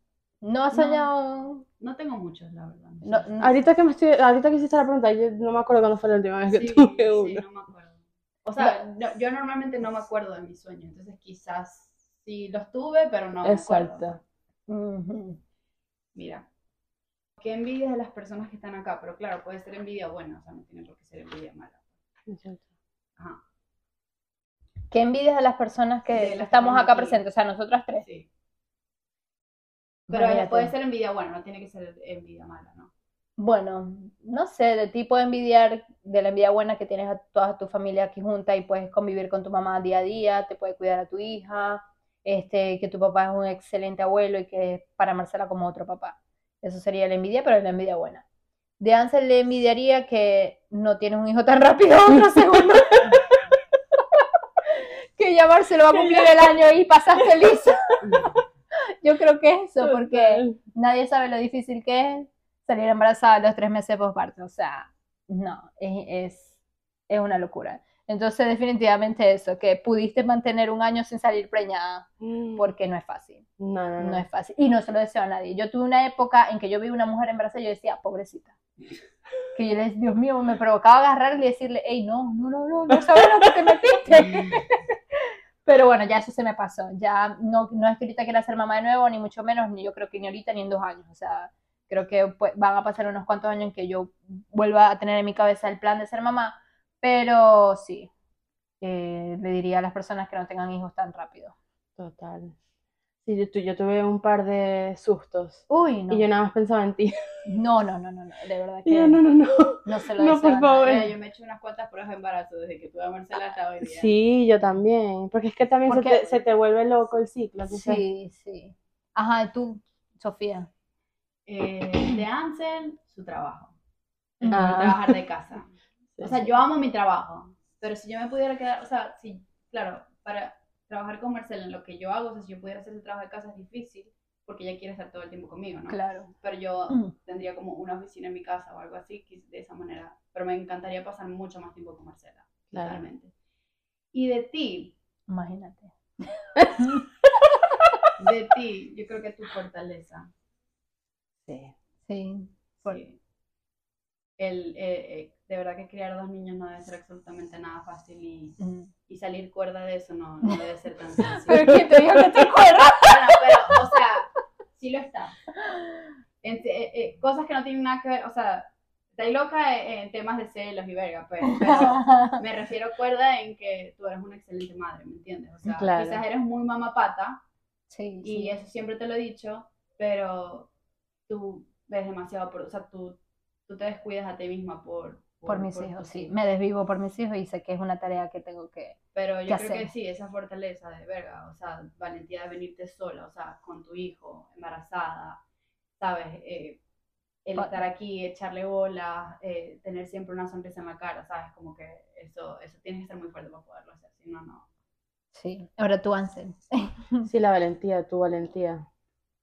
¿No has soñado? no tengo muchos, la verdad. No, no. Ahorita que me estoy, ahorita que hiciste la pregunta, yo no me acuerdo cuándo fue la última vez que Sí, tuve sí, uno. no me acuerdo. O sea, no- yo normalmente no me acuerdo de mis sueños, entonces quizás sí los tuve, pero no me acuerdo. Exacto. Mira, qué envidia de las personas que están acá, pero claro, puede ser envidia buena, o sea, no tiene por qué ser envidia mala. Ajá, ¿Qué envidias de las personas que De las que estamos acá presentes? O sea, nosotras tres. sí. Pero Imagínate. puede ser envidia buena, no tiene que ser envidia mala, ¿no? Bueno, no sé, de tipo de envidiar, de la envidia buena que tienes a toda tu familia aquí junta y puedes convivir con tu mamá día a día, te puede cuidar a tu hija, este, que tu papá es un excelente abuelo y que es para Marcela como otro papá. Eso sería la envidia, pero es la envidia buena. De Ansel le envidiaría que no tienes un hijo tan rápido, otro segundo. que ya Marcelo va a cumplir el año y pasaste lisa. Yo creo que es eso, porque nadie sabe lo difícil que es salir embarazada a los tres meses de posparto. O sea, no, es, es, es una locura. Entonces, definitivamente eso, que pudiste mantener un año sin salir preñada, Mm. porque no es fácil, No, no, no. no es fácil. Y no se lo deseo a nadie. Yo tuve una época en que yo vi una mujer embarazada y yo decía, pobrecita. Que yo les, Dios mío, me provocaba agarrarle y decirle, hey, no, no, no, no, no sabes lo que te metiste. Pero bueno, ya eso se me pasó. Ya no, no es que ahorita quiera ser mamá de nuevo, ni mucho menos, ni yo creo que ni ahorita ni en dos años. O sea, creo que pues, van a pasar unos cuantos años en que yo vuelva a tener en mi cabeza el plan de ser mamá. Pero sí, eh, le diría a las personas que no tengan hijos tan rápido. Total. Sí, yo, tu- yo tuve un par de sustos Uy, no. y yo nada más pensaba en ti. No, no, no, no, no, de verdad que yo, no, no, no. no se lo no, por favor. Mira, yo me he hecho unas cuantas pruebas de embarazo desde que tuve a Marcela hasta hoy día. Sí, yo también. Porque es que también se te, se te vuelve loco el ciclo. Sí, sí. Ajá, tú, Sofía. Eh, de Ansel, su trabajo. Ah. Trabajar de casa. Sí. O sea, yo amo mi trabajo, pero si yo me pudiera quedar, o sea, si, claro, para trabajar con Marcela en lo que yo hago, o sea, si yo pudiera hacer ese trabajo de casa es difícil, porque ella quiere estar todo el tiempo conmigo, ¿no? Claro. Pero yo Mm. tendría como una oficina en mi casa o algo así, de esa manera. Pero me encantaría pasar mucho más tiempo con Marcela, Claro. totalmente. Y de ti, Imagínate. de ti, yo creo que tu fortaleza. Sí. Sí. Por- Sí. El, eh, eh, de verdad que criar dos niños no debe ser absolutamente nada fácil y, Mm. y salir cuerda de eso no, no debe ser tan sencillo. Pero ¿quién te dijo que te acuerdas? Bueno, pero, o sea, sí lo está. En- eh, eh, cosas que no tienen nada que ver, o sea, estoy loca en, temas de celos y verga, pues, pero me refiero a cuerda en que tú eres una excelente madre, ¿me entiendes? O sea, Claro. quizás eres muy mamapata Sí, y sí. eso siempre te lo he dicho, pero tú ves demasiado, o sea, tú, tú te descuidas a ti misma por... Por mis por hijos, sí. hijos. Me desvivo por mis hijos y sé que es una tarea que tengo que... Pero yo ¿Qué creo que hacer? sí, esa fortaleza de verga, o sea, valentía de venirte sola, o sea, con tu hijo, embarazada, ¿sabes? Eh, el estar aquí, echarle bola, eh, tener siempre una sonrisa en la cara, ¿sabes? Como que eso, eso tienes que ser muy fuerte para poderlo hacer, si no, no. Sí. Ahora tú, Ansel. Sí, la valentía, tu valentía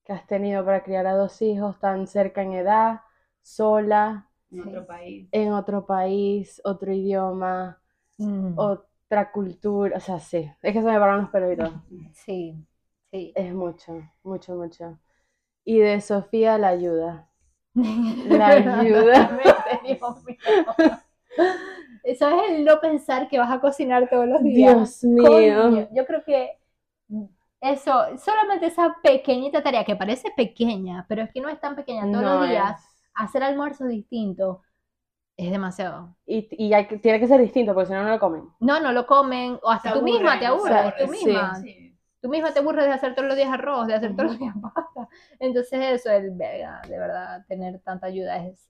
que has tenido para criar a dos hijos tan cerca en edad, sola, En Sí. otro país. en otro país, otro idioma, Mm. otra cultura. O sea, sí, es que se me paran los pelos y todo. Sí, sí. Es mucho, mucho, mucho. Y de Sofía la ayuda. La ayuda. Dios mío. Eso es el no pensar que vas a cocinar todos los días. Dios mío. Coño, yo creo que eso, solamente esa pequeñita tarea que parece pequeña, pero es que no es tan pequeña todos No los días, es. Hacer almuerzo distinto es demasiado. Y, y hay que- tiene que ser distinto, porque si no, no lo comen. No, no lo comen, o hasta tú misma te aburres, tú misma. Sí. Tú misma te aburres de hacer todos los días arroz, de hacer todos los días pasta. Entonces eso, el, verga, de verdad, tener tanta ayuda es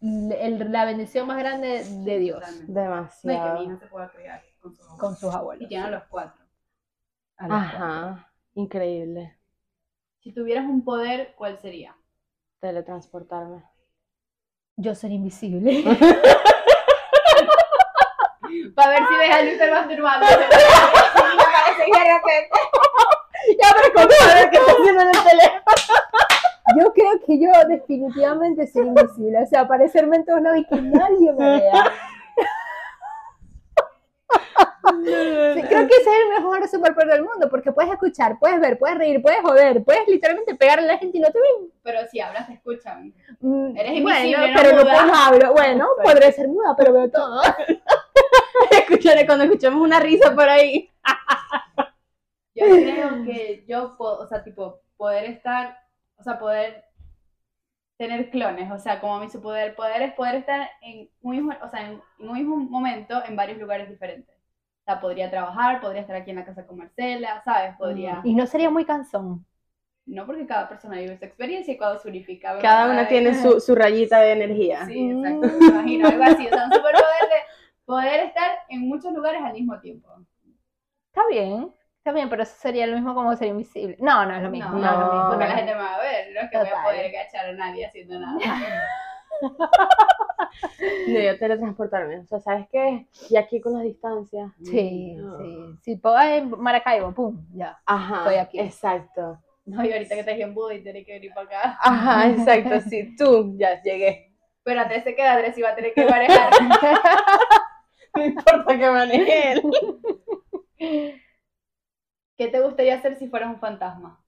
el- la bendición más grande de Dios Totalmente. No es que Demasiado. mi hija se pueda criar con su con sus Y abuelos. tiene a los cuatro. A los Ajá. Increíble. Si tuvieras un poder, ¿cuál sería? Teletransportarme. Yo ser invisible. Para ver si ves a Luis masturbando. Ya, pero ¿cómo saber qué está haciendo en el teléfono? Yo creo que yo definitivamente soy invisible. O sea, aparecerme en todos lados y que nadie me vea. Sí, creo que ese es el mejor superpoder del mundo, porque puedes escuchar, puedes ver, puedes reír, puedes joder, puedes literalmente pegarle a la gente y no te ven. Pero si hablas, te escuchan. Mm, Eres bueno, invisible, no pero no muda. puedo hablar. Bueno, podré ser muda, pero veo todo. Escucharé cuando escuchemos una risa por ahí. Yo creo que yo puedo, o sea, tipo, poder estar, o sea, poder tener clones, o sea, como mi superpoder, poder es poder estar en un mismo, o sea, en un mismo momento en varios lugares diferentes. O sea, podría trabajar, podría estar aquí en la casa con Marcela, ¿sabes? Podría, Y no sería muy cansón. no porque cada persona vive su experiencia y cuando se unifica. Cada una tiene su, su rayita de energía. Sí, exacto, me imagino, algo así, o sea, un superpoder de poder estar en muchos lugares al mismo tiempo. Está bien, está bien, pero eso sería lo mismo como ser invisible. No, no es lo mismo. No, No, es lo mismo. porque la gente me va a ver, no es que voy a Total. poder cachar a nadie haciendo nada. No, yo teletransportarme. O sea, ¿sabes qué? Y aquí con las distancias. Sí, No. sí. Si puedo en Maracaibo, pum, ya. Ajá. Estoy aquí. Exacto. No, y ahorita que te dije en Buda y tenés que venir para acá. Ajá, exacto. Sí, tú ya llegué. Pero Andrés se queda, Andrés iba a tener que manejar. No importa que maneje él. ¿Qué te gustaría hacer si fueras un fantasma?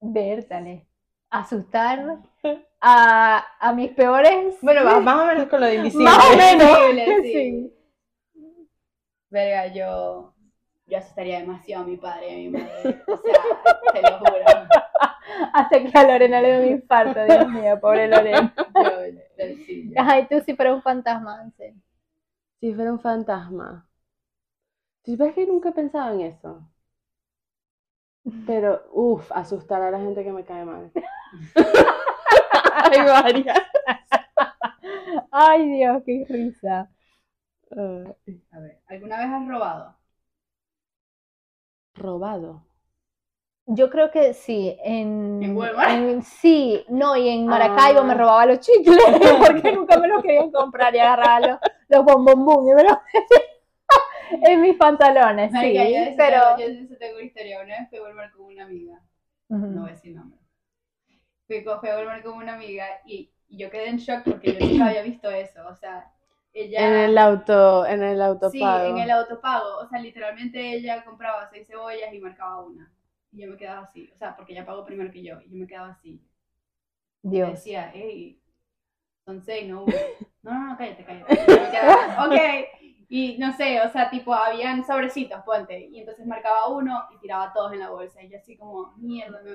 Vértale. Asustar a, a mis peores. Bueno, más o menos con lo de invisible. Más o menos. Sí. Sí. Verga, yo, yo asustaría demasiado a mi padre y a mi madre. O sea, te lo juro. Hasta que a Lorena le dio un infarto, Dios mío, pobre Lorena. Yo, yo sí, yo. Ay, tú sí fueras un fantasma, Ansel. Si fuera un fantasma. Si ves que nunca he pensado en eso. Pero, uff, asustar a la gente que me cae mal. Hay varias. Ay, Dios, qué risa. Ay. A ver, ¿alguna vez has robado? robado. Yo creo que sí, en, ¿En Walmart? en- sí, no, y en Maracaibo Ah. me robaba los chicles porque nunca me los querían comprar y agarraba los, los bombombum y me los en mis pantalones, sí, Marica, yo de eso pero yo de eso tengo una historia. Una vez fui a Walmart con una amiga. Ujú. no voy a decir nombre. Fui, fui a Walmart con una amiga y, y yo quedé en shock porque yo nunca había visto eso. O sea, ella. En el auto, en el sí, autopago. en el autopago. O sea, literalmente ella compraba seis cebollas y marcaba una. Y yo me quedaba así. O sea, porque ella pagó primero que yo. Y yo me quedaba así. Y Dios. decía, hey, son seis, no uno. No, no, no, cállate, cállate. Y yo me quedaba, ok. Y no sé, o sea, tipo, habían sobrecitos, ponte. Y entonces marcaba uno y tiraba todos en la bolsa. Y yo así como, mierda, me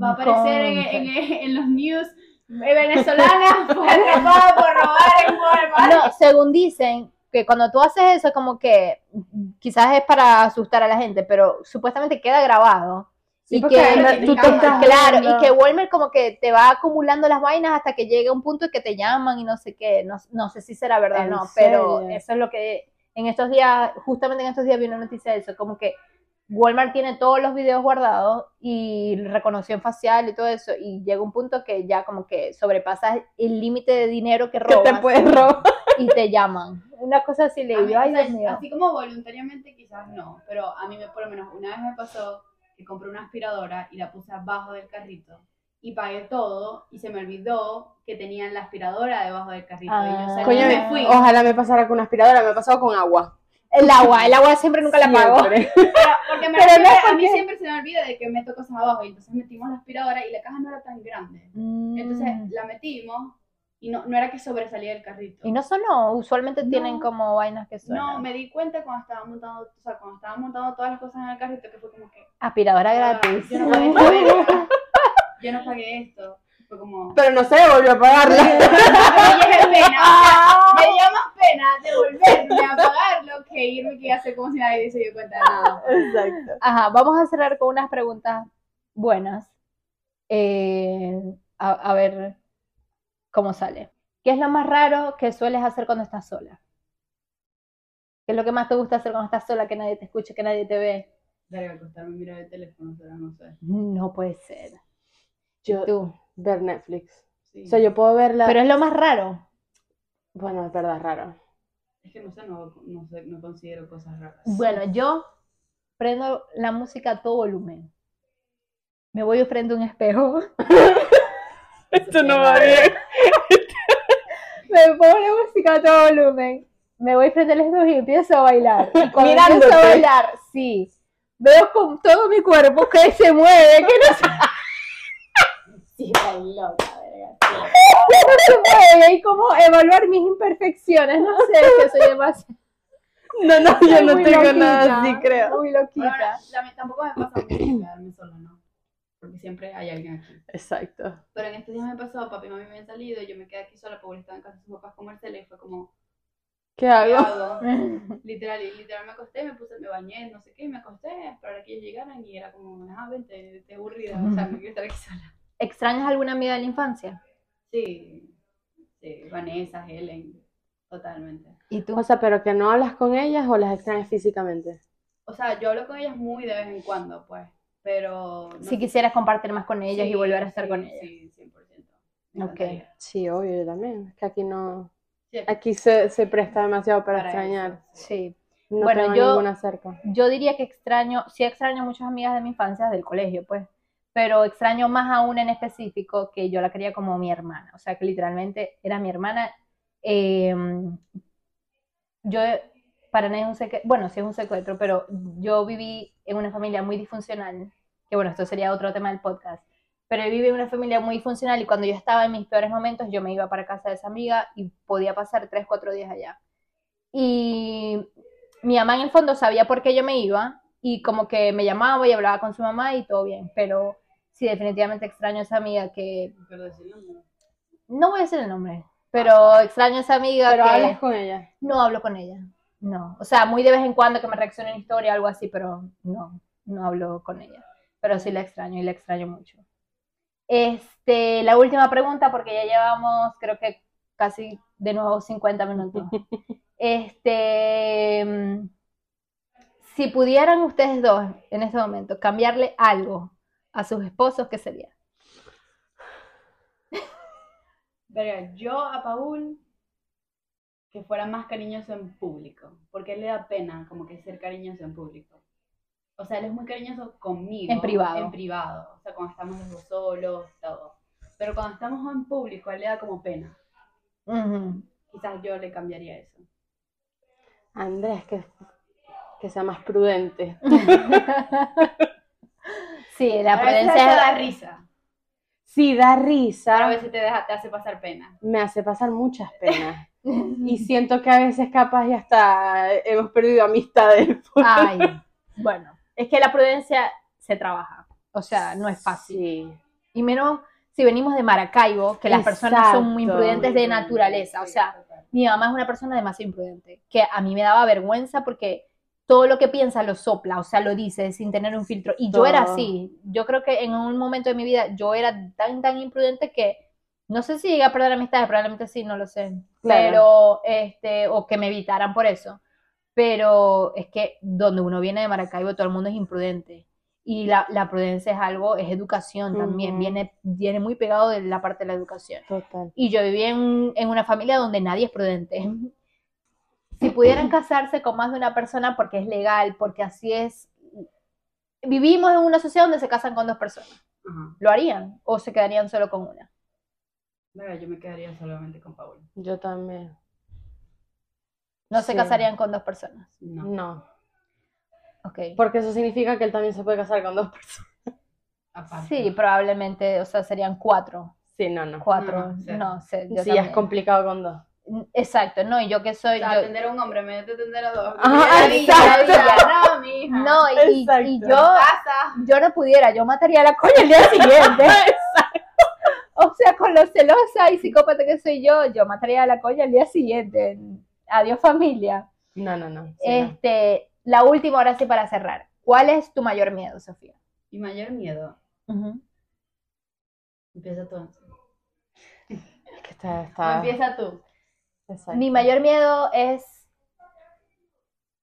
va a aparecer en, en- en los news. eh, Venezolana fue atrapada por robar en Walmart. No, según dicen que cuando tú haces eso como que quizás es para asustar a la gente, pero supuestamente queda grabado. Sí, y que tú te claro, y que Walmart como que te va acumulando las vainas hasta que llegue un punto que te llaman y no sé qué, no, no sé si será verdad o ¿En no, pero serio? eso es lo que en estos días, justamente en estos días vi una noticia de eso, como que Walmart tiene todos los videos guardados y reconocción facial y todo eso, y llega un punto que ya como que sobrepasas el límite de dinero que que robas te puedes robar. y te llaman. Una cosa así le digo, ay o sea, Dios mío. así como voluntariamente quizás no, pero a mí me, por lo menos una vez me pasó que compré una aspiradora y la puse abajo del carrito y pagué todo y se me olvidó que tenían la aspiradora debajo del carrito y yo Ah. salí Coño, y me- fui. ojalá me pasara con una aspiradora, me ha pasado con agua. El agua, el agua siempre nunca la pago. Siempre. Pero- porque me Pero no a mí siempre se me olvida de que meto cosas abajo y entonces metimos la aspiradora y la caja no era tan grande. Entonces Mm. la metimos y no, no era que sobresalía el carrito. Y no sonó, usualmente No. tienen como vainas que No, suenan. me di cuenta cuando estaba montando, o sea, cuando estaba montando todas las cosas en el carrito que fue como que Aspiradora Ah, gratis. Yo no pagué verga. Yo no pagué esto. Fue como. Pero no sé, volvió a pagarla. me dio pena. o sea, me dio más pena devolverme a pagarlo que irme que hacer como si nadie se dio cuenta de nada. Exacto. Ajá, vamos a cerrar con unas preguntas buenas. Eh, a, a ver cómo sale. ¿Qué es lo más raro que sueles hacer cuando estás sola? ¿Qué es lo que más te gusta hacer cuando estás sola, que nadie te escuche, que nadie te ve? Verga, acostarme mirar el teléfono, será, no sé. No puede ser. Yo, Tú. ver Netflix. Sí. O sea, yo puedo verla. Pero es lo más raro. Bueno, es verdad, raro. Es que no sé, no, no sé, no considero cosas raras. Bueno, yo prendo la música a todo volumen. Me voy frente a un espejo. Esto no va bien. Me pongo la música a todo volumen. Me voy frente al espejo y empiezo a bailar. Y Mirándote. empiezo a bailar, sí. Veo con todo mi cuerpo que se mueve, que no se, Sí, está loca, verga. no se mueve. Y como evaluar mis imperfecciones. No sé, que soy demasiado. No, no, yo no tengo loquita, nada así, creo. Muy Bueno, loquita. la- tampoco me pasa mucho quedarme sola, ¿no? Porque siempre hay alguien aquí. Exacto. Pero en estos días me pasó, papi y mami me habían salido y yo me quedé aquí sola porque estaba en casa de sus papás comerciales y fue como, ¿Qué ¿qué hago? Literal, literal me acosté, me puse, me bañé, no sé qué, me acosté, a esperar a que ellos llegaran y era como, ah, vente, estoy aburrida, o sea, me quiero estar aquí sola. ¿Extrañas alguna amiga de la infancia? Sí, sí, Vanessa, Helen, totalmente. ¿Y tú? O sea, pero que no hablas con ellas o las extrañas físicamente. O sea, yo hablo con ellas muy de vez en cuando, pues, pero... no si sé- quisieras compartir más con ellas y volver a estar sí, con ellas. Sí, 100%. Me Ok. encantaría. Sí, obvio, yo también. Es que aquí no. Sí, Aquí se, se presta demasiado para, para extrañar. eso, sí. Sí. No Bueno, tengo yo- ninguna cerca. Yo diría que extraño, sí extraño a muchas amigas de mi infancia del colegio, pues, pero extraño más a una en específico que yo la quería como mi hermana, o sea, que literalmente era mi hermana. Eh, yo, para nadie es un secreto, bueno, sí es un secreto, pero yo viví en una familia muy disfuncional, que bueno, esto sería otro tema del podcast, pero yo viví en una familia muy disfuncional y cuando yo estaba en mis peores momentos, yo me iba para casa de esa amiga y podía pasar tres, cuatro días allá. Y mi mamá en el fondo sabía por qué yo me iba y como que me llamaba y hablaba con su mamá y todo bien, pero sí, definitivamente extraño a esa amiga que, Pero no. no voy a decir el nombre, pero extraño a esa amiga Pero que hablas con ella. no hablo con ella, no, o sea, muy de vez en cuando que me reaccione en historia o algo así, pero no, no hablo con ella, pero sí la extraño y la extraño mucho. Este, la última pregunta, porque ya llevamos, creo que casi de nuevo 50 minutos. Este, si pudieran ustedes dos en este momento cambiarle algo a sus esposos, ¿qué sería? Verga, yo a Paul que fuera más cariñoso en público, porque él le da pena como que ser cariñoso en público. O sea, él es muy cariñoso conmigo. En privado. En privado. O sea, cuando estamos los dos solos, todo. Pero cuando estamos en público, a él le da como pena. Ujú. Quizás yo le cambiaría eso. Andrés, que, que sea más prudente. Sí, la a veces prudencia te da risa, Sí, da pero a risa. veces te, deja, te hace pasar pena. Me hace pasar muchas penas. Y siento que a veces capaz ya hasta hemos perdido amistades. Ay, bueno, es que la prudencia se trabaja, o sea, no es fácil. Sí. Y menos si venimos de Maracaibo, que las personas son muy imprudentes de naturaleza, o sea, mi mamá es una persona demasiado imprudente, que a mí me daba vergüenza porque todo lo que piensa lo sopla, o sea, lo dice sin tener un filtro. Y yo era así. Yo creo que en un momento de mi vida yo era tan, tan imprudente que no sé si llegué a perder amistades, probablemente sí, no lo sé. Pero, este, o que me evitaran por eso. Pero es que donde uno viene de Maracaibo, todo el mundo es imprudente. Y la, la prudencia es algo, es educación también, viene, viene muy pegado de la parte de la educación. Total. Y yo viví en, en una familia donde nadie es prudente. Si pudieran casarse con más de una persona porque es legal, porque así es. Vivimos en una sociedad donde se casan con dos personas. ¿Lo harían? ¿O se quedarían solo con una? Verga, yo me quedaría solamente con Paul. Yo también. No se Sí. casarían con dos personas. No. No. Ok. Porque eso significa que él también se puede casar con dos personas. Aparte. Sí, probablemente, o sea, serían cuatro. Sí, no, no. Cuatro, No, no sé. yo Sí, ya es también. complicado con dos. Exacto, no, y yo que O soy. sea, yo- atender a un hombre, me atender a dos. Ajá, Mira, exacto. mira, No, mi hija. No, y, y- y Exacto. yo, Casa. yo no pudiera, yo mataría a la coña el día siguiente. Sea, con lo celosa y psicópata que soy yo, yo mataría a la coña el día siguiente. Adiós familia. No, no, no. sí, Este, la última ahora sí para cerrar. ¿Cuál es tu mayor miedo, Sofía? Mi mayor miedo. Empieza tú. Es que está, empieza tú. exacto. Mi mayor miedo es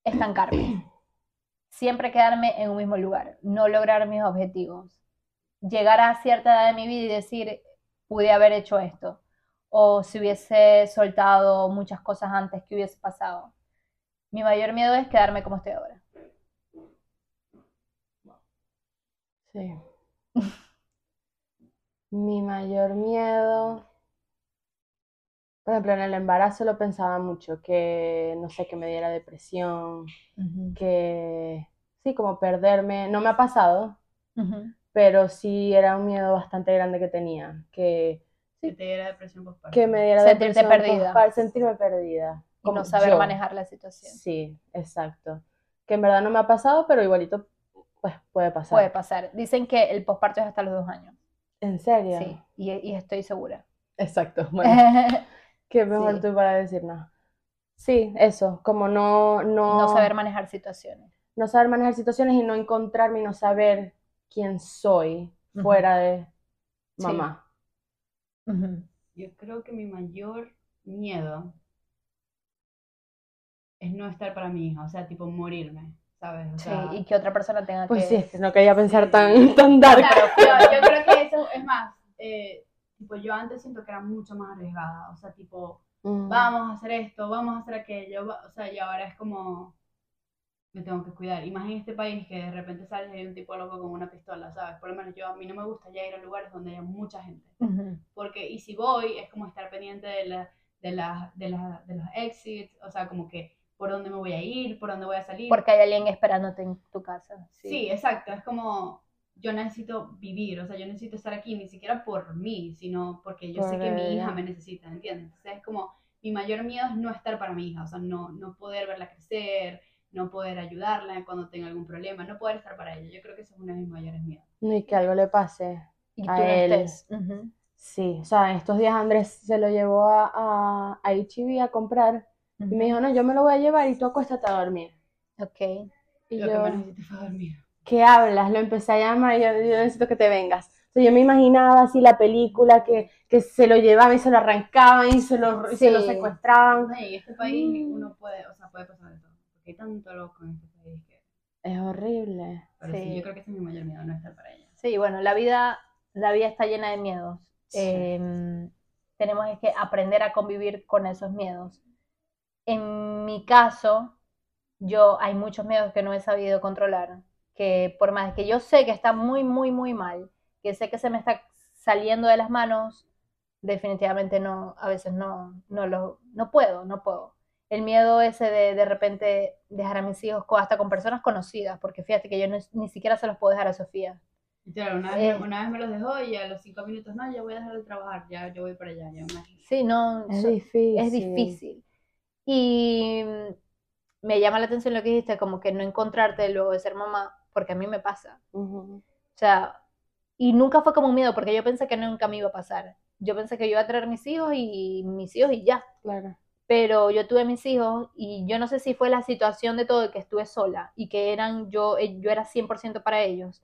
estancarme. siempre quedarme en un mismo lugar, no lograr mis objetivos. Llegar a cierta edad de mi vida y decir, pude haber hecho esto, o si hubiese soltado muchas cosas antes que hubiese pasado. Mi mayor miedo es quedarme como estoy ahora. Sí. Mi mayor miedo, por ejemplo, en el embarazo lo pensaba mucho, que no sé, que me diera depresión, que sí, como perderme, no me ha pasado, pero sí era un miedo bastante grande que tenía, que que te diera depresión postparto. Que me diera Sentirte perdida. Para sentirme perdida. Y no saber manejar la situación. Sí, exacto. Que en verdad no me ha pasado, pero igualito pues puede pasar. Puede pasar. Dicen que el posparto es hasta los dos años. ¿En serio? Sí, y, estoy segura. Exacto. Bueno, qué mejor tú para decirnos. Sí, eso, como no, no... No saber manejar situaciones. No saber manejar situaciones y no encontrarme y no saber quién soy fuera de mamá. Yo creo que mi mayor miedo es no estar para mi hija, o sea, tipo morirme, ¿sabes? sí, y que otra persona tenga pues que... Pues sí, no quería pensar tan, tan dark. yo creo que eso es más, eh, tipo, yo antes siento que era mucho más arriesgada, o sea, tipo, mm. vamos a hacer esto, vamos a hacer aquello, o sea, y ahora es como, me tengo que cuidar. Y más en este país que de repente sales y hay un tipo loco con una pistola, ¿sabes? Por lo menos yo, a mí no me gusta ya ir a lugares donde haya mucha gente. Porque, y si voy, es como estar pendiente de, la, de, la, de, la, de los exits, o sea, como que por dónde me voy a ir, por dónde voy a salir. Porque hay alguien esperándote en tu casa. Sí, exacto. Es como, yo necesito vivir, o sea, yo necesito estar aquí, ni siquiera por mí, sino porque yo sé que mi hija me necesita, ¿entiendes? Entonces es como, mi mayor miedo es no estar para mi hija, o sea, no, no poder verla crecer, no poder ayudarla cuando tenga algún problema, no poder estar para ella. Yo creo que eso es uno de mis mayores miedos. Y que algo le pase y a él. Sí, o sea, estos días Andrés se lo llevó a, a, a a comprar y me dijo, no, yo me lo voy a llevar y tú acuéstate a dormir. Ok. Y lo yo, que necesito fue dormir. ¿Qué hablas? Lo empecé a llamar y yo, necesito que te vengas. O sea, yo me imaginaba así la película que, que se lo llevaban y se lo arrancaban y se lo, se lo secuestraban. en este país uno puede, o sea, puede pasar eso hay tanto loco en este país que... Es horrible. Pero sí. yo creo que ese es mi mayor miedo, no estar para ella. Sí, bueno, la vida, la vida está llena de miedos. Em, tenemos que aprender a convivir con esos miedos. En mi caso, yo hay muchos miedos que no he sabido controlar, que por más que yo sé que está muy, muy, muy mal, que sé que se me está saliendo de las manos, definitivamente no, a veces no, no lo, no puedo, no puedo el miedo ese de de repente dejar a mis hijos hasta con personas conocidas, porque fíjate que yo ni siquiera se los puedo dejar a Sofía. Claro, una vez, eh, una vez me los dejó y a los cinco minutos, no, ya voy a dejar de trabajar, ya yo voy para allá. Ya Sí, no, es difícil. Es difícil. Y me llama la atención lo que dijiste, como que no encontrarte luego de ser mamá, porque a mí me pasa. O sea, y nunca fue como un miedo, porque yo pensé que nunca me iba a pasar. Yo pensé que yo iba a traer mis hijos y mis hijos y ya. Claro pero yo tuve mis hijos y yo no sé si fue la situación de todo que estuve sola y que eran yo, eh, yo era 100% para ellos,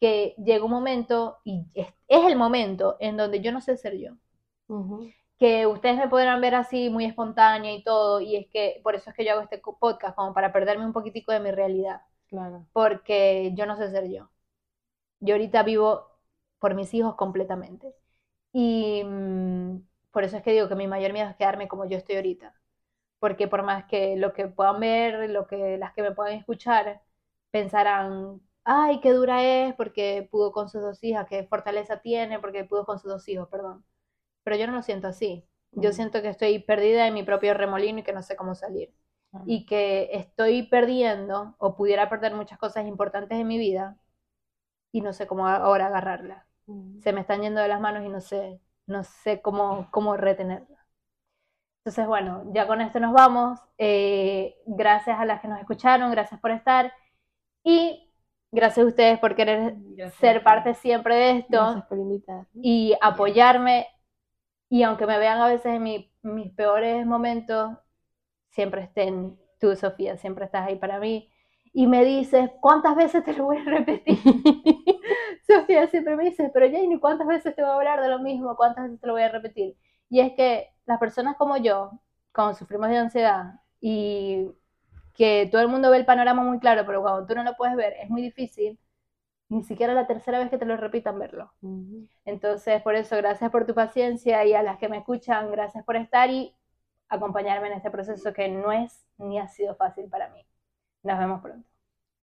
que llegó un momento y es, el momento en donde yo no sé ser yo. Que ustedes me podrán ver así muy espontánea y todo, y es que por eso es que yo hago este podcast, como para perderme un poquitico de mi realidad. Claro. Porque yo no sé ser yo. Yo ahorita vivo por mis hijos completamente. Y mm, por eso es que digo que mi mayor miedo es quedarme como yo estoy ahorita. Porque por más que lo que puedan ver, lo que las que me puedan escuchar, pensarán, ay, qué dura es porque pudo con sus dos hijas, qué fortaleza tiene porque pudo con sus dos hijos, perdón. Pero yo no lo siento así. Yo siento que estoy perdida en mi propio remolino y que no sé cómo salir. Y que estoy perdiendo o pudiera perder muchas cosas importantes en mi vida y no sé cómo ahora agarrarla. Se me están yendo de las manos y no sé no sé cómo, cómo retenerla. Entonces, bueno, ya con esto nos vamos. Eh, gracias a las que nos escucharon, gracias por estar. Y gracias a ustedes por querer ser parte siempre de esto. Gracias por invitar. Y apoyarme. Y aunque me vean a veces en mis peores momentos, siempre estén tú, Sofía, siempre estás ahí para mí. Y me dices, ¿cuántas veces te lo voy a repetir? Sofía siempre me dice, pero Jane, ¿cuántas veces te voy a hablar de lo mismo? ¿Cuántas veces te lo voy a repetir? Y es que las personas como yo, cuando sufrimos de ansiedad y que todo el mundo ve el panorama muy claro, pero cuando tú no lo puedes ver es muy difícil, ni siquiera la tercera vez que te lo repitan verlo. Entonces, por eso, gracias por tu paciencia y a las que me escuchan, gracias por estar y acompañarme en este proceso que no es ni ha sido fácil para mí. Nos vemos pronto.